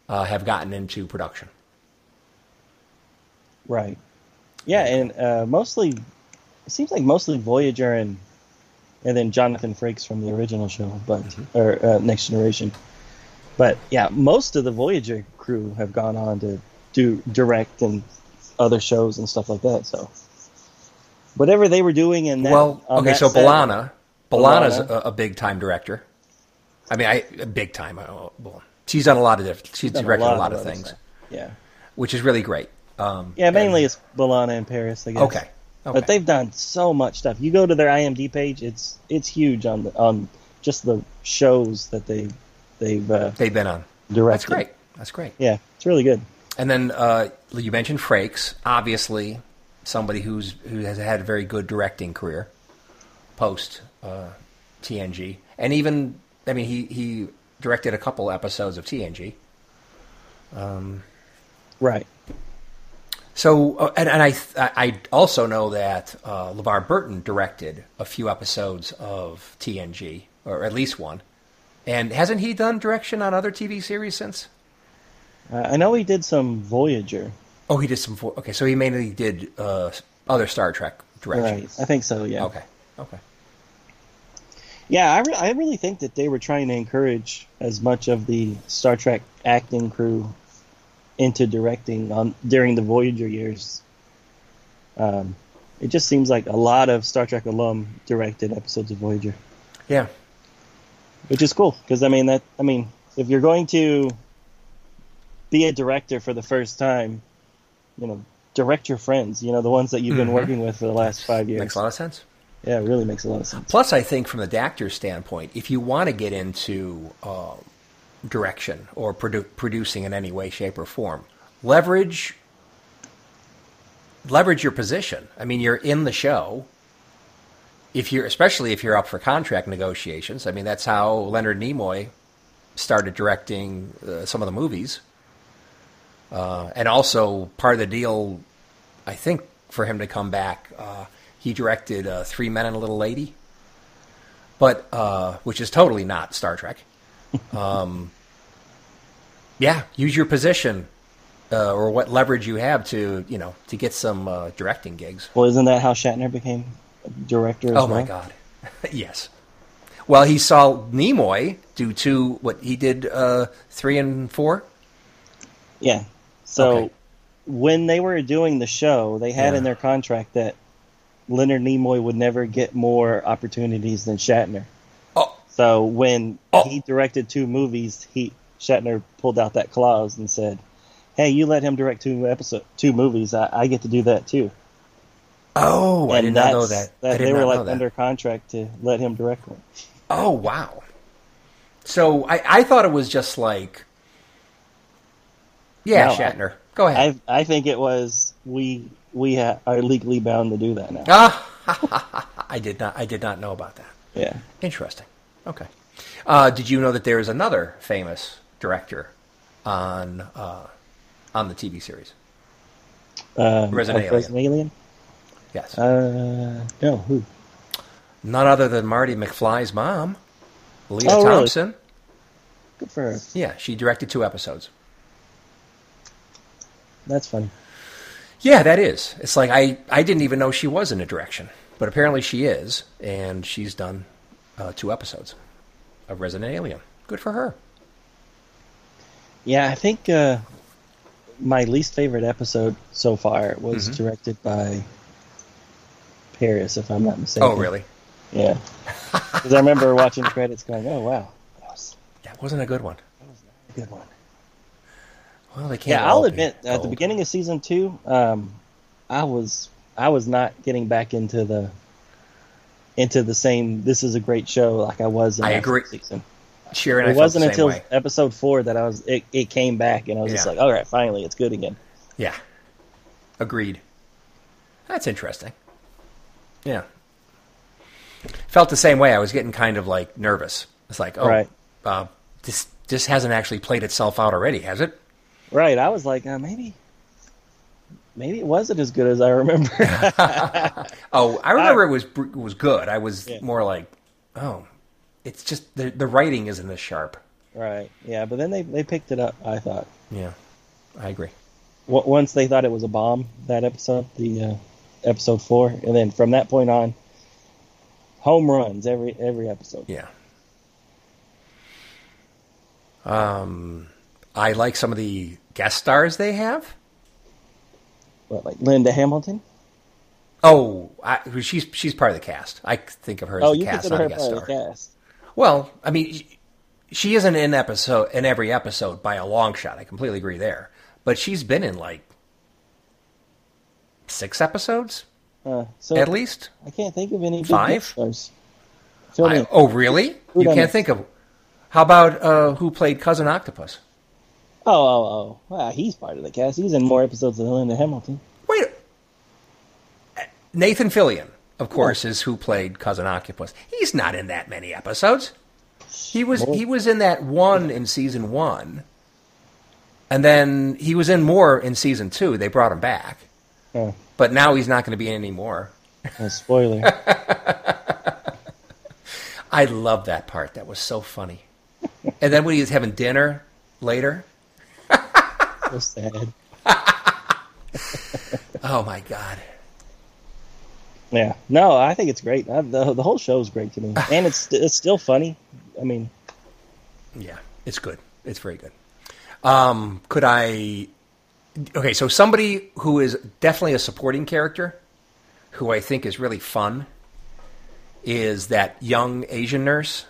uh, have gotten into production. Right. Yeah, and uh, mostly it seems like mostly Voyager and and then Jonathan Frakes from the original show, but Mm-hmm. or uh, Next Generation. But yeah, most of the Voyager crew have gone on to do direct and other shows and stuff like that. So whatever they were doing in that. well, okay, that so set- B'Elanna, B'Elanna's a, a big time director. I mean, I a big time. uh, Well, she's done a lot of different. She's done directed a lot, of other things, stuff. Yeah, which is really great. Um, yeah. Mainly and- it's B'Elanna and Paris, I guess. okay. Okay. But they've done so much stuff. You go to their IMD page; it's it's huge on the on just the shows that they they've uh, they've been on. directed. That's great. That's great. Yeah, it's really good. And then uh, you mentioned Frakes, obviously somebody who's who has had a very good directing career post uh, TNG, and even I mean he he directed a couple episodes of TNG. Right. So, uh, and, and I, I also know that uh, LeVar Burton directed a few episodes of TNG, or at least one. And hasn't he done direction on other TV series since? Uh, I know he did some Voyager. Oh, he did some. vo- Okay, so he mainly did uh, other Star Trek Right. directions. I think so. Yeah. Okay, okay. Yeah, I, re- I really think that they were trying to encourage as much of the Star Trek acting crew into directing on during the Voyager years. Um, it just seems like a lot of Star Trek alum directed episodes of Voyager, Yeah, which is cool because I mean that I mean if you're going to be a director for the first time, you know, direct your friends. You know, the ones that you've been Mhm. working with for the last five years. makes a lot of sense. Yeah, it really makes a lot of sense. Plus, I think from the actor's standpoint, if you want to get into uh, direction or produ- producing in any way, shape, or form, leverage leverage your position. I mean, you're in the show. If you're, especially if you're up for contract negotiations, I mean, that's how Leonard Nimoy started directing uh, some of the movies. Uh, and also, part of the deal, I think, for him to come back, uh, he directed uh, Three Men and a Little Lady, but uh, which is totally not Star Trek. Um, yeah, use your position uh, or what leverage you have to, you know, to get some uh, directing gigs. Well, isn't that how Shatner became director? As Oh my well? God, yes. Well, he saw Nimoy do two. What he did, uh, three and four. Yeah. So Okay. when they were doing the show, they had Yeah. in their contract that Leonard Nimoy would never get more opportunities than Shatner. Oh, So when Oh. he directed two movies, he Shatner pulled out that clause and said, "Hey, you let him direct two episode two movies. I, I get to do that too." oh, I did not know that. Did they were like that. under contract to let him direct one. Oh wow! So I, I thought it was just like, yeah, No, I- Shatner. Go ahead. I I think it was we we ha- are legally bound to do that now. Ah, I did not. I did not know about that. Yeah. Interesting. Okay. Uh, did you know that there is another famous director on uh, on the TV series? Um, Resident of Alien. Resident Alien. Yes. Uh, no, who? None other than Marty McFly's mom, Lea Oh, really? Thompson. Good for her. Yeah, she directed two episodes. That's funny. Yeah, that is. It's like I, I didn't even know she was in a direction, but apparently she is, and she's done uh, two episodes of Resident Alien. Good for her. Yeah, I think uh, my least favorite episode so far was Mhm. directed by Paris, if I'm not mistaken. Oh, really? Yeah. Because I remember watching the credits, going, "Oh wow, that was That wasn't a good one. That was not a good one." Well, they can't. Yeah, I'll admit, at the beginning of season two, um, I was I was not getting back into the into the same. This is a great show like I was. In I agree. Season. I It felt wasn't until way. episode four that I was it, it came back, and I was just like, "All right, finally, it's good again." Yeah. Agreed. That's interesting. Yeah. Felt the same way. I was getting kind of like nervous. It's like, oh, Right. uh, this this hasn't actually played itself out already, has it? Right. I was like, uh, maybe, maybe it wasn't as good as I remember. Oh, I remember it was it was good. I was Yeah. more like, oh, it's just the the writing isn't as sharp. right. Yeah. But then they they picked it up. I thought Yeah, I agree. Once they thought it was a bomb that episode, the uh, episode four, and then from that point on, home runs every every episode. Yeah. Um, I like some of the guest stars they have. What, like Linda Hamilton? Oh, I, she's she's part of the cast. I think of her as Oh, the you cast, not a guest star. the cast? Well, I mean, she- she isn't in episode in every episode by a long shot. I completely agree there, but she's been in like six episodes Uh, so at least. I can't think of any Five? I, oh, really? You can't think of? How about uh, who played Cousin Octopus? Oh, oh, oh. Well, he's part of the cast. He's in more episodes than Linda Hamilton. Wait, Nathan Fillion, of course, is who played Cousin Octopus. He's not in that many episodes. He was he was in that one in season one, and then he was in more in season two. They brought him back, Oh, but now he's not going to be in any more. spoiler. I love that part. That was so funny. and then when he was having dinner later, so sad. oh my god! Yeah. No, I think it's great. I, the the whole show is great to me, and it's it's still funny. I mean, Yeah, it's good. It's very good. Um, could I? Okay, so somebody who is definitely a supporting character, who I think is really fun, is that young Asian nurse,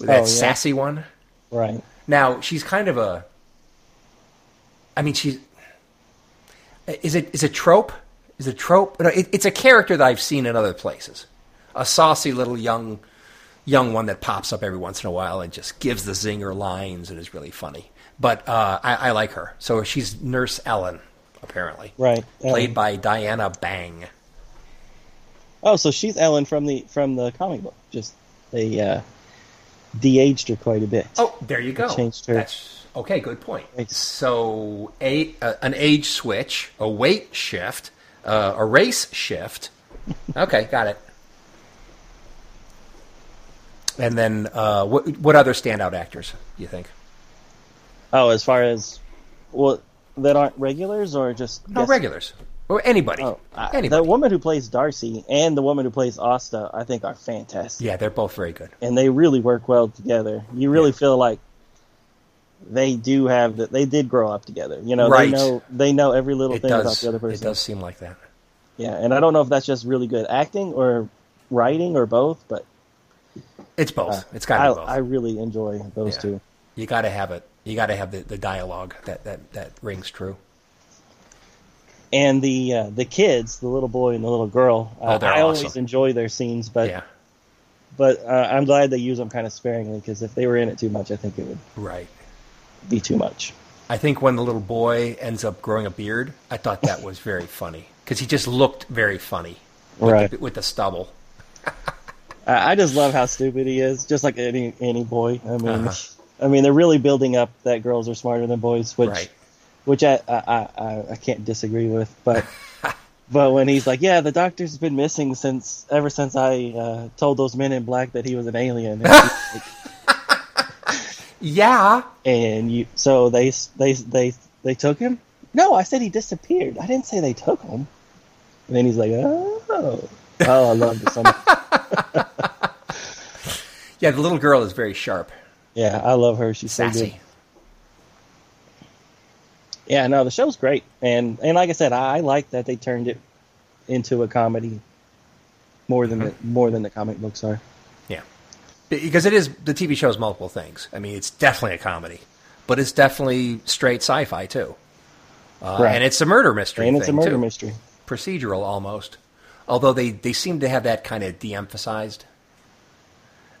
that Oh, yeah. sassy one. right. Now she's kind of a. I mean, she's. Is it is it trope? Is it trope? No, it, it's a character that I've seen in other places. A saucy little young, young one that pops up every once in a while and just gives the zinger lines and is really funny. But uh, I, I like her. So she's Nurse Ellen, apparently, Right. played Ellen. by Diana Bang. Oh, so she's Ellen from the from the comic book. Just they uh, de-aged her quite a bit. Oh, there you go. changed her. That's okay. Good point. Right. So, a uh, an age switch, a weight shift, uh, a race shift. Okay, got it. And then, uh, what what other standout actors do you think? Oh, as far as well, that aren't regulars or just No, guest- regulars or anybody. Oh, anybody. the woman who plays Darcy and the woman who plays Asta, I think, are fantastic, yeah, they're both very good. and they really work well together. You really Yeah. feel like they do have that. They did grow up together. You know, Right. they know they know every little It thing about the other person. It does seem like that. Yeah, and I don't know if that's just really good acting or writing or both, but It's both. uh, it's got to both. I really enjoy those Yeah. two. you got to have it. You got to have the, the dialogue that, that that rings true. And the uh, the kids, the little boy and the little girl, uh, Oh, I always enjoy their scenes, but yeah. but uh, I'm glad they use them kind of sparingly because if they were in it too much, I think it would Right. Be too much. I think when the little boy ends up growing a beard, I thought that was very funny because he just looked very funny with, Right. the, with the stubble. I just love how stupid he is, just like any any boy. I mean, Uh-huh. I mean, they're really building up that girls are smarter than boys, which Right. which I I, I, I- can't disagree with. But but when he's like, yeah, the doctor's been missing since ever since I uh, told those men in black that he was an alien, and, he's like- Yeah. and you so they they they they took him. No, I said he disappeared. I didn't say they took him. And then he's like, oh, oh, I love this so. Yeah, the little girl is very sharp, Yeah, I love her. She's so good. sassy. Yeah, no, the show's great, and and like I said, I, I like that they turned it into a comedy more than mm-hmm. the more than the comic books are. Because it is, the TV show is multiple things. I mean, it's definitely a comedy, but it's definitely straight sci fi, too. Uh, Right. And it's a murder mystery. and it's a murder too. mystery. Procedural almost. Although they, they seem to have that kind of de emphasized.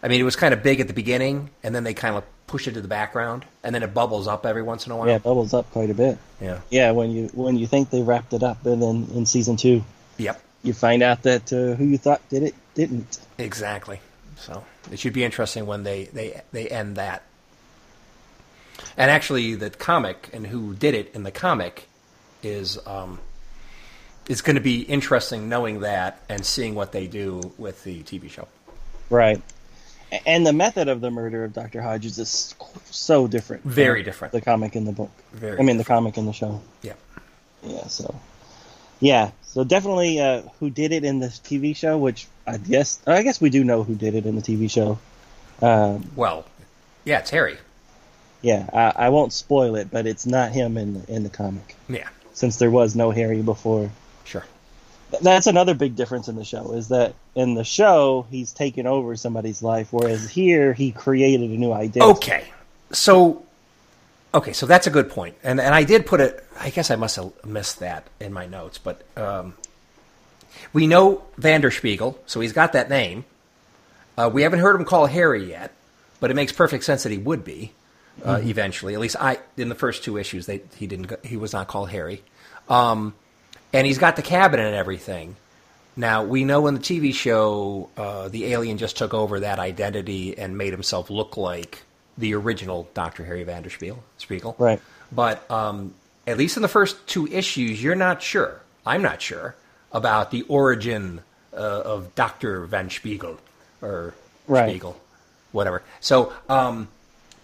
I mean, it was kind of big at the beginning, and then they kind of push it to the background, and then it bubbles up every once in a while. Yeah, it bubbles up quite a bit. Yeah. Yeah, when you when you think they wrapped it up, and then in season two, Yep. you find out that uh, who you thought did it didn't. Exactly. So it should be interesting when they, they, they end that. And actually, the comic and who did it in the comic is um, is going to be interesting knowing that and seeing what they do with the TV show. Right. And the method of the murder of Doctor Hodges is so different. Very different. The comic and the book. Very I mean, the comic and the show. Yeah. Yeah. So. Yeah. So definitely, uh, who did it in the TV show? Which I guess I guess we do know who did it in the TV show. Um, Well, yeah, it's Harry. yeah, I, I won't spoil it, but it's not him in the, in the comic Yeah, since there was no Harry before. sure. That's another big difference in the show is that in the show he's taken over somebody's life, whereas here he created a new identity. Okay, so okay, so that's a good point, and and I did put it. I guess I must have missed that in my notes, but um, we know Vanderspiegel, so he's got that name. Uh, we haven't heard him call Harry yet, but it makes perfect sense that he would be uh, eventually. At least I in the first two issues, they he didn't he was not called Harry, um, and he's got the cabin and everything. Now we know in the TV show, uh, the alien just took over that identity and made himself look like the original Doctor Harry Vanderspiegel. Spiegel. Right. But um, at least in the first two issues, you're not sure. I'm not sure about the origin uh, of Doctor Van Spiegel or Right. Spiegel, whatever. So, um,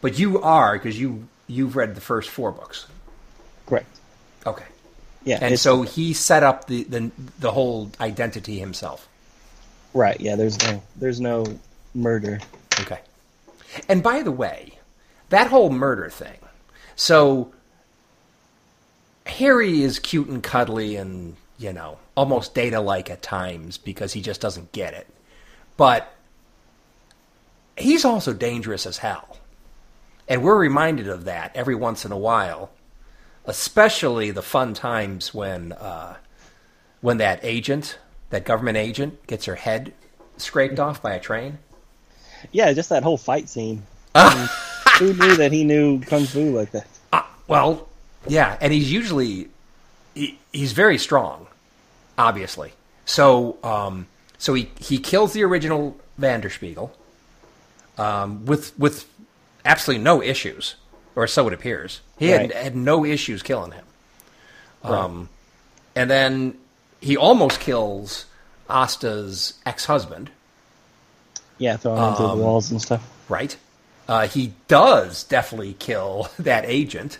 but you are because you you've read the first four books. Correct. Okay. Yeah. And so he set up the, the the whole identity himself. right. Yeah. There's no there's no murder. Okay. And by the way, that whole murder thing. So Harry is cute and cuddly and, you know, almost data like at times because he just doesn't get it. But he's also dangerous as hell. And we're reminded of that every once in a while, especially the fun times when uh, when that agent, that government agent, gets her head scraped off by a train. Yeah. Just that whole fight scene. I mean, who knew that he knew kung fu like that? Uh, well, yeah, and he's usually he, he's very strong, obviously. So, um, so he he kills the original Vanderspiegel um, with with absolutely no issues, or so it appears. He Right. had had no issues killing him. Um, and then he almost kills Asta's ex-husband, Yeah. Throwing him into Um, the walls and stuff. right? Uh, he does definitely kill that agent,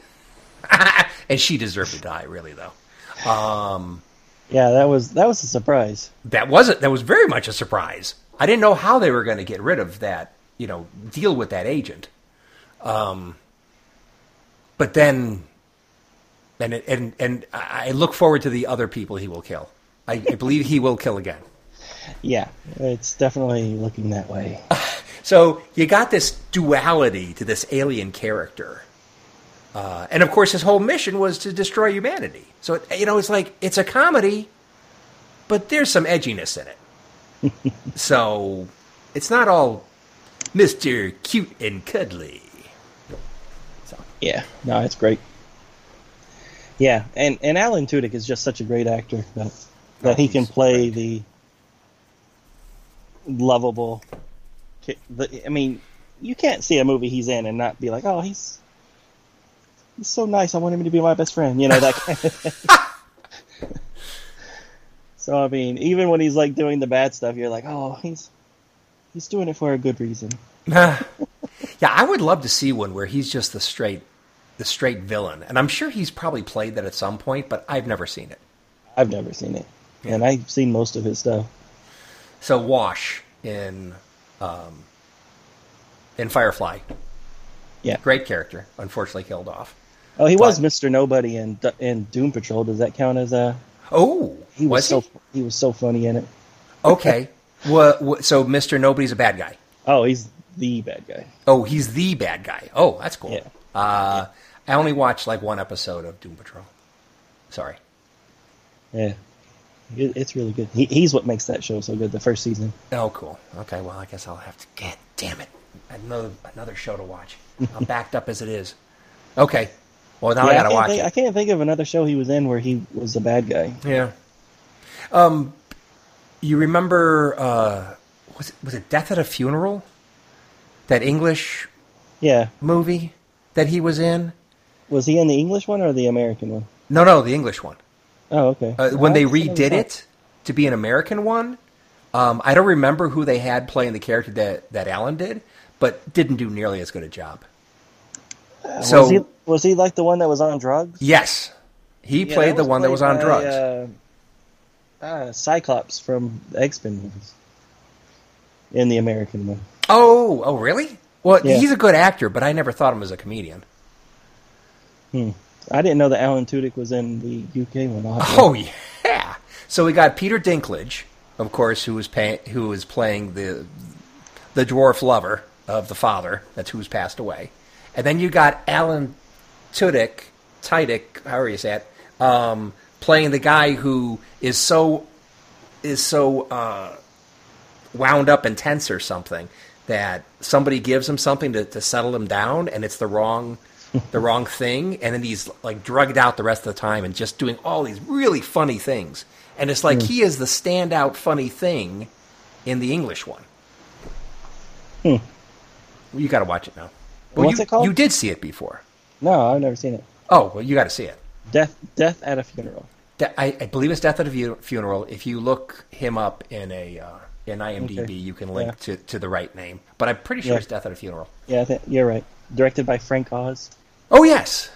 and she deserved to die, really, though. Um, Yeah. That was that was a surprise. that wasn't. That was very much a surprise. I didn't know how they were going to get rid of that. You know, deal with that agent. Um, but then, and it- and and I I look forward to the other people he will kill. I, I believe he will kill again. Yeah. It's definitely looking that way. So you got this duality to this alien character. Uh, and of course, his whole mission was to destroy humanity. So, it, you know, it's like, it's a comedy, but there's some edginess in it. so it's not all Mr. Cute and Cuddly. So, Yeah. No, it's great. Yeah, and and Alan Tudyk is just such a great actor that that Oh, he can play great. the lovable. I mean, you can't see a movie he's in and not be like, oh, he's he's so nice. I want him to be my best friend. You know that. Kind of so I mean, even when he's like doing the bad stuff, you're like, oh, he's he's doing it for a good reason. yeah, I would love to see one where he's just the straight, the straight villain, and I'm sure he's probably played that at some point, but I've never seen it. I've never seen it, and I've seen most of his stuff. So Wash in, um, in Firefly, Yeah. great character, unfortunately killed off. Oh, he was Mr. Nobody in in Doom Patrol. Does that count as a? Oh, He was, was so he was so funny in it. okay. so Mister Nobody's a bad guy. Oh, he's the bad guy. Oh, he's the bad guy. Oh, that's cool. Yeah. Uh, I only watched like one episode of Doom Patrol. Sorry. Yeah, It- it's really good. He, he's what makes that show so good. The first season. Oh, cool. Okay, well, I guess I'll have to. God damn it! Another another show to watch. I'm backed up as it is. Okay. Well, now I gotta can't watch think, it. I can't think of another show he was in where he was the bad guy. Yeah. Um, you remember? Uh, was it, was it Death at a Funeral? That English Yeah, movie that he was in? was he in the English one or the American one? No, no, the English one. Oh, okay. Uh, when they redid it to be an American one, um, I don't remember who they had playing the character that, that Alan did, but didn't do nearly as good a job. Uh, so- was he was he like the one that was on drugs? Yes, he Yeah, played the one that was on by, drugs. Uh, uh, Cyclops from X Men movies. In the American one. oh, oh, really? Well, Yeah. he's a good actor, but I never thought him as a comedian. Hmm. I didn't know that Alan Tudyk was in the UK one. Oh yeah. So we got Peter Dinklage, of course, who was pay- who was playing the the dwarf lover of the father. That's who's passed away. And then you got Alan Tudyk, Tudyk, however you say it, um, playing the guy who is so is so uh, wound up and tense or something that somebody gives him something to, to settle him down, and it's the wrong the wrong thing, and then he's like drugged out the rest of the time and just doing all these really funny things. And it's like he is the standout funny thing in the English one. Hmm. You got to watch it now. Well, What's you, it called? You did see it before. No, I've never seen it. Oh, well, you got to see it. Death Death at a Funeral. De- I, I believe it's Death at a Fu- Funeral. If you look him up in a uh, in IMDb, Okay. you can link Yeah. to, to the right name. But I'm pretty sure Yeah. it's Death at a Funeral. Yeah, I think, you're right. Directed by Frank Oz. Oh yes.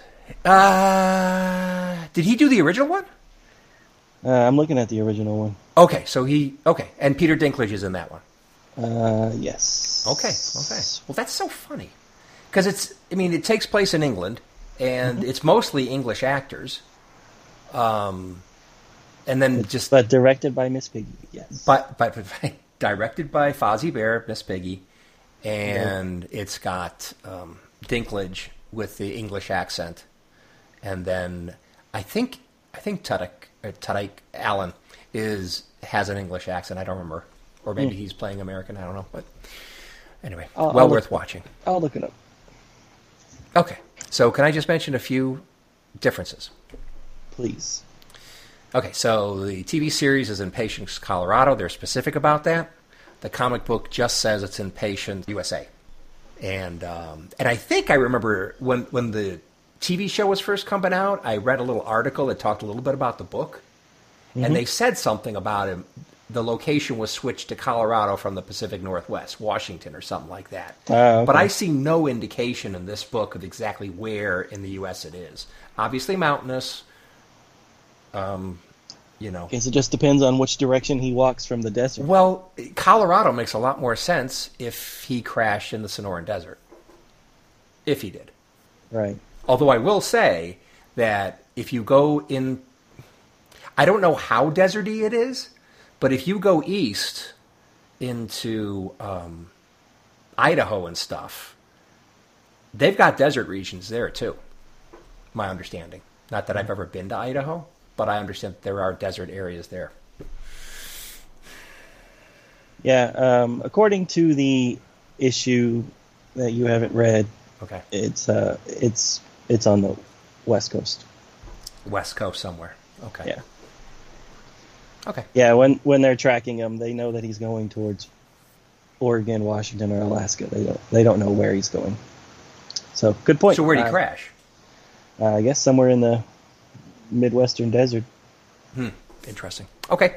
Uh, did he do the original one? Uh, I'm looking at the original one. Okay, so he okay, and Peter Dinklage is in that one. Uh, yes. Okay, okay. Well, that's so funny because it's. I mean, it takes place in England, and Mm-hmm. it's mostly English actors. Um, and then just But directed by Miss Piggy. Yes. but but, but directed by Fozzie Bear, Miss Piggy, and it's got um, Dinklage with the English accent, and then I think I think Tudyk or Tudyk Alan is has an English accent. I don't remember, or maybe he's playing American. I don't know, but anyway, I'll- well I'll worth look- watching. I'll look it up. Okay, so can I just mention a few differences? Please. Okay, so the TV series is in Patience, Colorado. They're specific about that. The comic book just says it's in Patience, USA. And um, and I think I remember when when the TV show was first coming out, I read a little article that talked a little bit about the book, and they said something about it. The location was switched to Colorado from the Pacific Northwest, Washington, or something like that. Ah, okay. But I see no indication in this book of exactly where in the U.S. it is. Obviously mountainous. Um, you know, Guess it just depends on which direction he walks from the desert. well, Colorado makes a lot more sense if he crashed in the Sonoran Desert. If he did. Right. Although I will say that if you go in, I don't know how deserty it is, but if you go east into um, Idaho and stuff, they've got desert regions there too. My understanding. Not that I've ever been to Idaho, but I understand that there are desert areas there. Yeah. Um, according to the issue that you haven't read, Okay. it's uh, it's it's on the west coast. West Coast somewhere. Okay. Yeah. Okay. Yeah, when when they're tracking him, they know that he's going towards Oregon, Washington, or Alaska. They don't they don't know where he's going. So good point. So where did he Uh, crash? Uh, I guess somewhere in the Midwestern desert. Hmm. Interesting. Okay.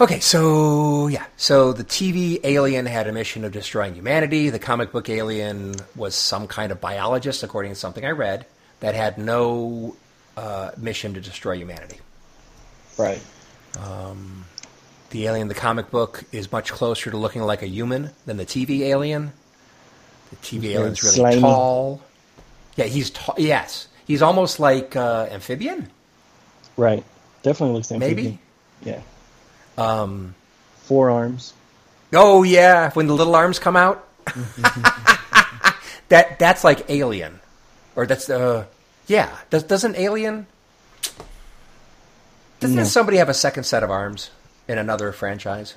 Okay, so yeah, so the TV alien had a mission of destroying humanity. The comic book alien was some kind of biologist, according to something I read, that had no uh, mission to destroy humanity. Right. Um, The alien in the comic book is much closer to looking like a human than the TV alien. The TV alien's really slimy. tall. Yeah, he's tall. Yes, he's almost like uh, amphibian. Right. Definitely looks amphibian. Maybe? Yeah. Um. Forearms. Oh yeah, when the little arms come out. that that's like Alien, or that's uh yeah. Does doesn't Alien? Doesn't No. somebody have a second set of arms in another franchise?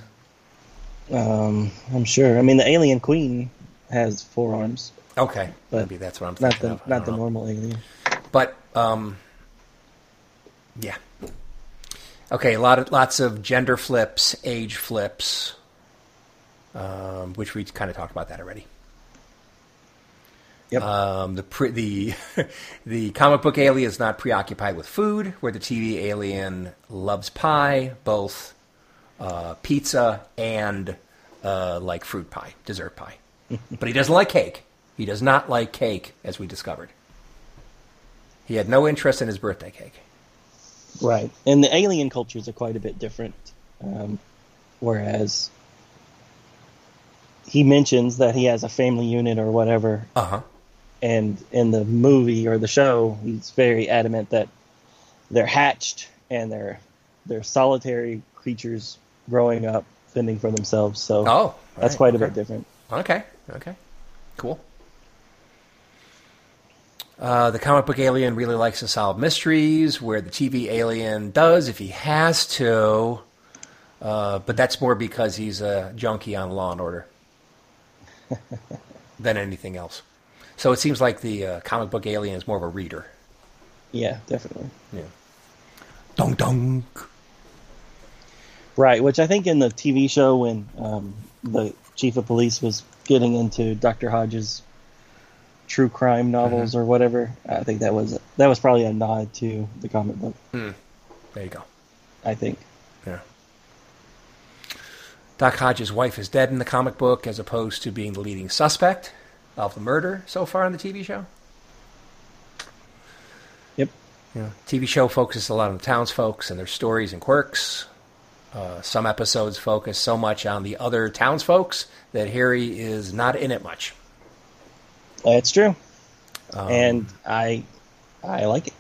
Um. I'm sure. I mean, the alien queen has forearms, Okay, But maybe that's what I'm not the of. Not the know. normal alien. But um, yeah. Okay, a lot of lots of gender flips, age flips, um, which we kind of talked about that already. Yep. Um, the pre- the the comic book alien is not preoccupied with food, where the TV alien loves pie, both uh, pizza and uh, like fruit pie, dessert pie. but he doesn't like cake. He does not like cake, as we discovered. He had no interest in his birthday cake. Right. And the alien cultures are quite a bit different. Um, whereas he mentions that he has a family unit or whatever, Uh huh. and in the movie or the show, he's very adamant that they're hatched and they're they're solitary creatures growing up, fending for themselves. So Oh, that's right, quite a bit different. Okay. Okay. Cool. Uh, the comic book alien really likes to solve mysteries, where the TV alien does if he has to. Uh, but that's more because he's a junkie on Law and Order than anything else. So it seems like the uh, comic book alien is more of a reader. Yeah, definitely. Yeah. Dong dong. Right, which I think in the TV show when um, the chief of police was getting into Dr. Hodges' true crime novels or whatever, I think that was that was probably a nod to the comic book. There you go. I think. Yeah. Doc Hodges' wife is dead in the comic book as opposed to being the leading suspect of the murder so far on the TV show. Yep. Yeah. TV show focuses a lot on the townsfolks and their stories and quirks. Uh, some episodes focus so much on the other townsfolks that Harry is not in it much. That's true. Um, and I I like it.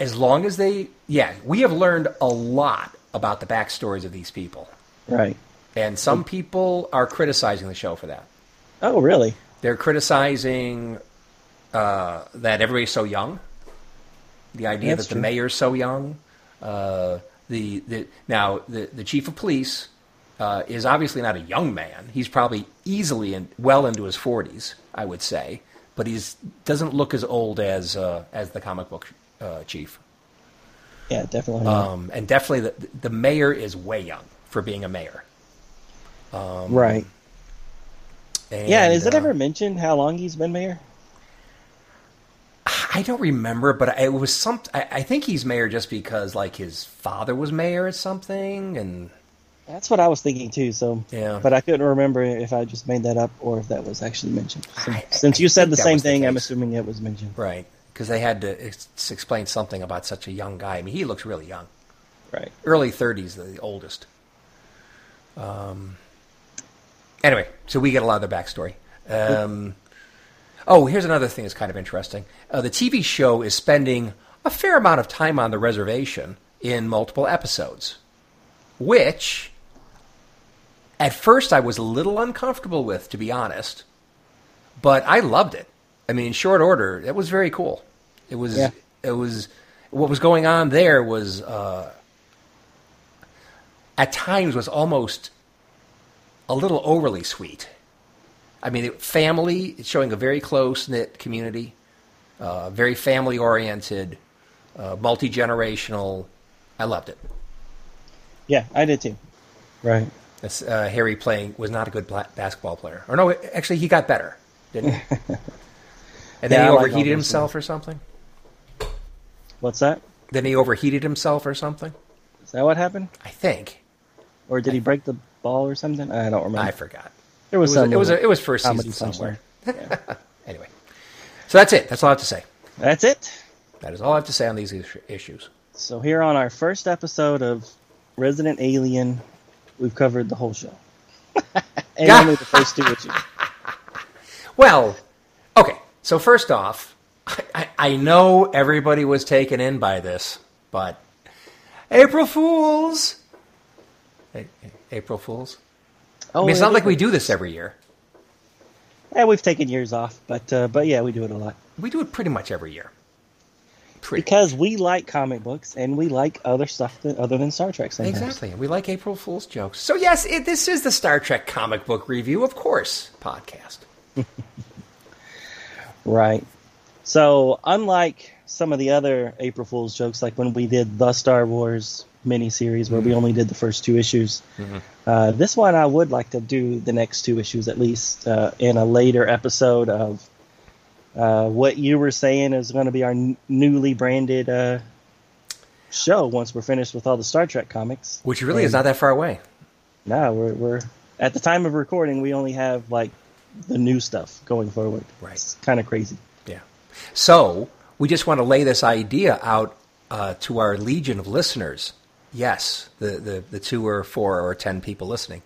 As long as they, yeah, we have learned a lot about the backstories of these people. Right. And some people are criticizing the show for that. Oh, really? They're criticizing uh, that everybody's so young. The idea That's that true. the mayor's so young. Uh, the, the now the the chief of police uh, is obviously not a young man. He's probably easily in, well into his forties, I would say. But he's doesn't look as old as uh, as the comic book uh, chief. Yeah, definitely. Um, and definitely the, the mayor is way young for being a mayor. Um, right. Yeah, and is it uh, ever mentioned how long he's been mayor? I don't remember, but it was some. I, I think he's mayor just because like his father was mayor or something, and That's what I was thinking too. So, Yeah. but I couldn't remember if I just made that up or if that was actually mentioned. Since, I- since I you said the same was the thing, I'm assuming it was mentioned. right because they had to ex- explain something about such a young guy. I mean, he looks really young, Right. early thirties, the oldest. Um. Anyway, so we get a lot of their backstory. Um, oh, here's another thing that's kind of interesting. Uh, the TV show is spending a fair amount of time on the reservation in multiple episodes, which at first I was a little uncomfortable with, to be honest, but I loved it. I mean, in short order, it was very cool. It was, Yeah. it was, what was going on there was, uh, at times was almost a little overly sweet. I mean, it, family, it's showing a very close knit community, uh, very family oriented. uh, multi generational. I loved it. Yeah, I did too. Right. This, uh, Harry playing was not a good basketball player, or no, actually he got better, didn't he? and then Yeah, he overheated those himself or something. What's that? Then he overheated himself or something. Is that what happened? I think Or did he break the ball or something? I don't remember. I forgot. there It was, was some it was a, it was first season somewhere. punchline. Anyway, so that's it. That's all I have to say. That's it. That is all I have to say on these issues. So here on our first episode of Resident Alien, we've covered the whole show. and only the first two issues. Well, okay. So first off, I, I, I know everybody was taken in by this, but April Fools. A- A- April Fools. Oh, I mean, it's not like we do this every year. Yeah, we've taken years off, but uh, but yeah, we do it a lot We do it pretty much every year. Pretty because we like comic books and we like other stuff that, other than Star Trek. Sometimes. Exactly. We like April Fool's jokes. So, yes, it, this is the Star Trek comic book review, of course, podcast. Right. So, unlike some of the other April Fool's jokes, like when we did the Star Wars miniseries, where we only did the first two issues, uh, this one I would like to do the next two issues at least uh, in a later episode of uh, what you were saying is going to be our n- newly branded uh, show once we're finished with all the Star Trek comics. Which really is not that far away. No, we're, we're at the time of recording, we only have like the new stuff going forward. Right. It's kind of crazy. Yeah. So, we just want to lay this idea out uh, to our legion of listeners. Yes, the, the, the two or four or ten people listening.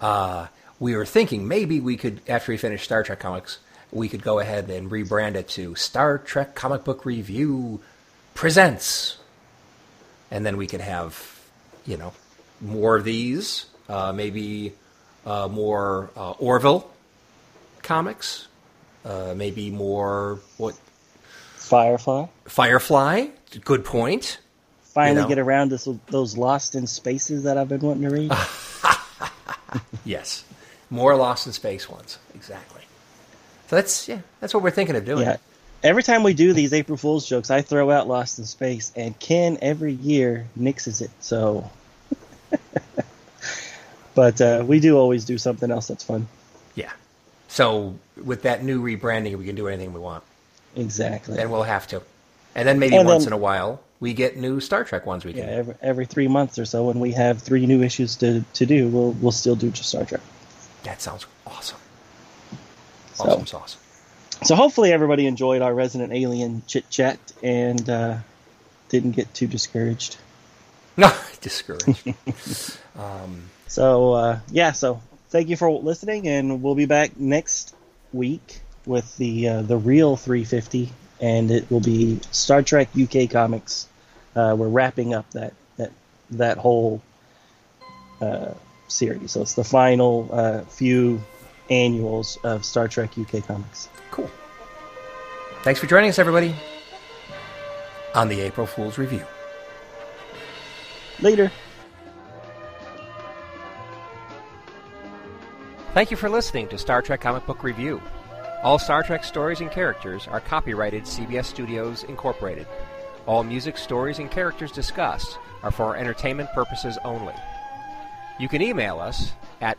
Uh, we were thinking maybe we could, after we finish Star Trek comics, we could go ahead and rebrand it to Star Trek Comic Book Review Presents. And then we could have, you know, more of these, uh, maybe uh, more uh, Orville comics, uh, maybe more what Firefly. Firefly. Good point. Finally know. get around to those Lost in Spaces that I've been wanting to read. Yes, more Lost in Space ones. Exactly. So that's yeah, that's what we're thinking of doing. yeah. Every time we do these April Fool's jokes, I throw out Lost in Space, and Ken every year nixes it. So, but uh, we do always do something else that's fun. Yeah. So with that new rebranding, we can do anything we want, Exactly. and we'll have to. And then maybe And once then- in a while, we get new Star Trek ones we yeah, can. every, every three months or so, when we have three new issues to, to do, we'll we'll still do just Star Trek. That sounds awesome. So- Awesome sauce. So hopefully everybody enjoyed our Resident Alien chit chat and uh, didn't get too discouraged. No, discouraged. um, So uh, yeah, so thank you for listening, and we'll be back next week with the uh, the real 350, and it will be Star Trek UK comics. Uh, we're wrapping up that that that whole uh, series, so it's the final uh, few annuals of Star Trek UK comics. cool. Thanks for joining us, everybody, on the April Fool's Review. Later. Thank you for listening to Star Trek Comic Book Review. All Star Trek stories and characters are copyrighted CBS Studios Incorporated. All music, stories, and characters discussed are for entertainment purposes only. You can email us at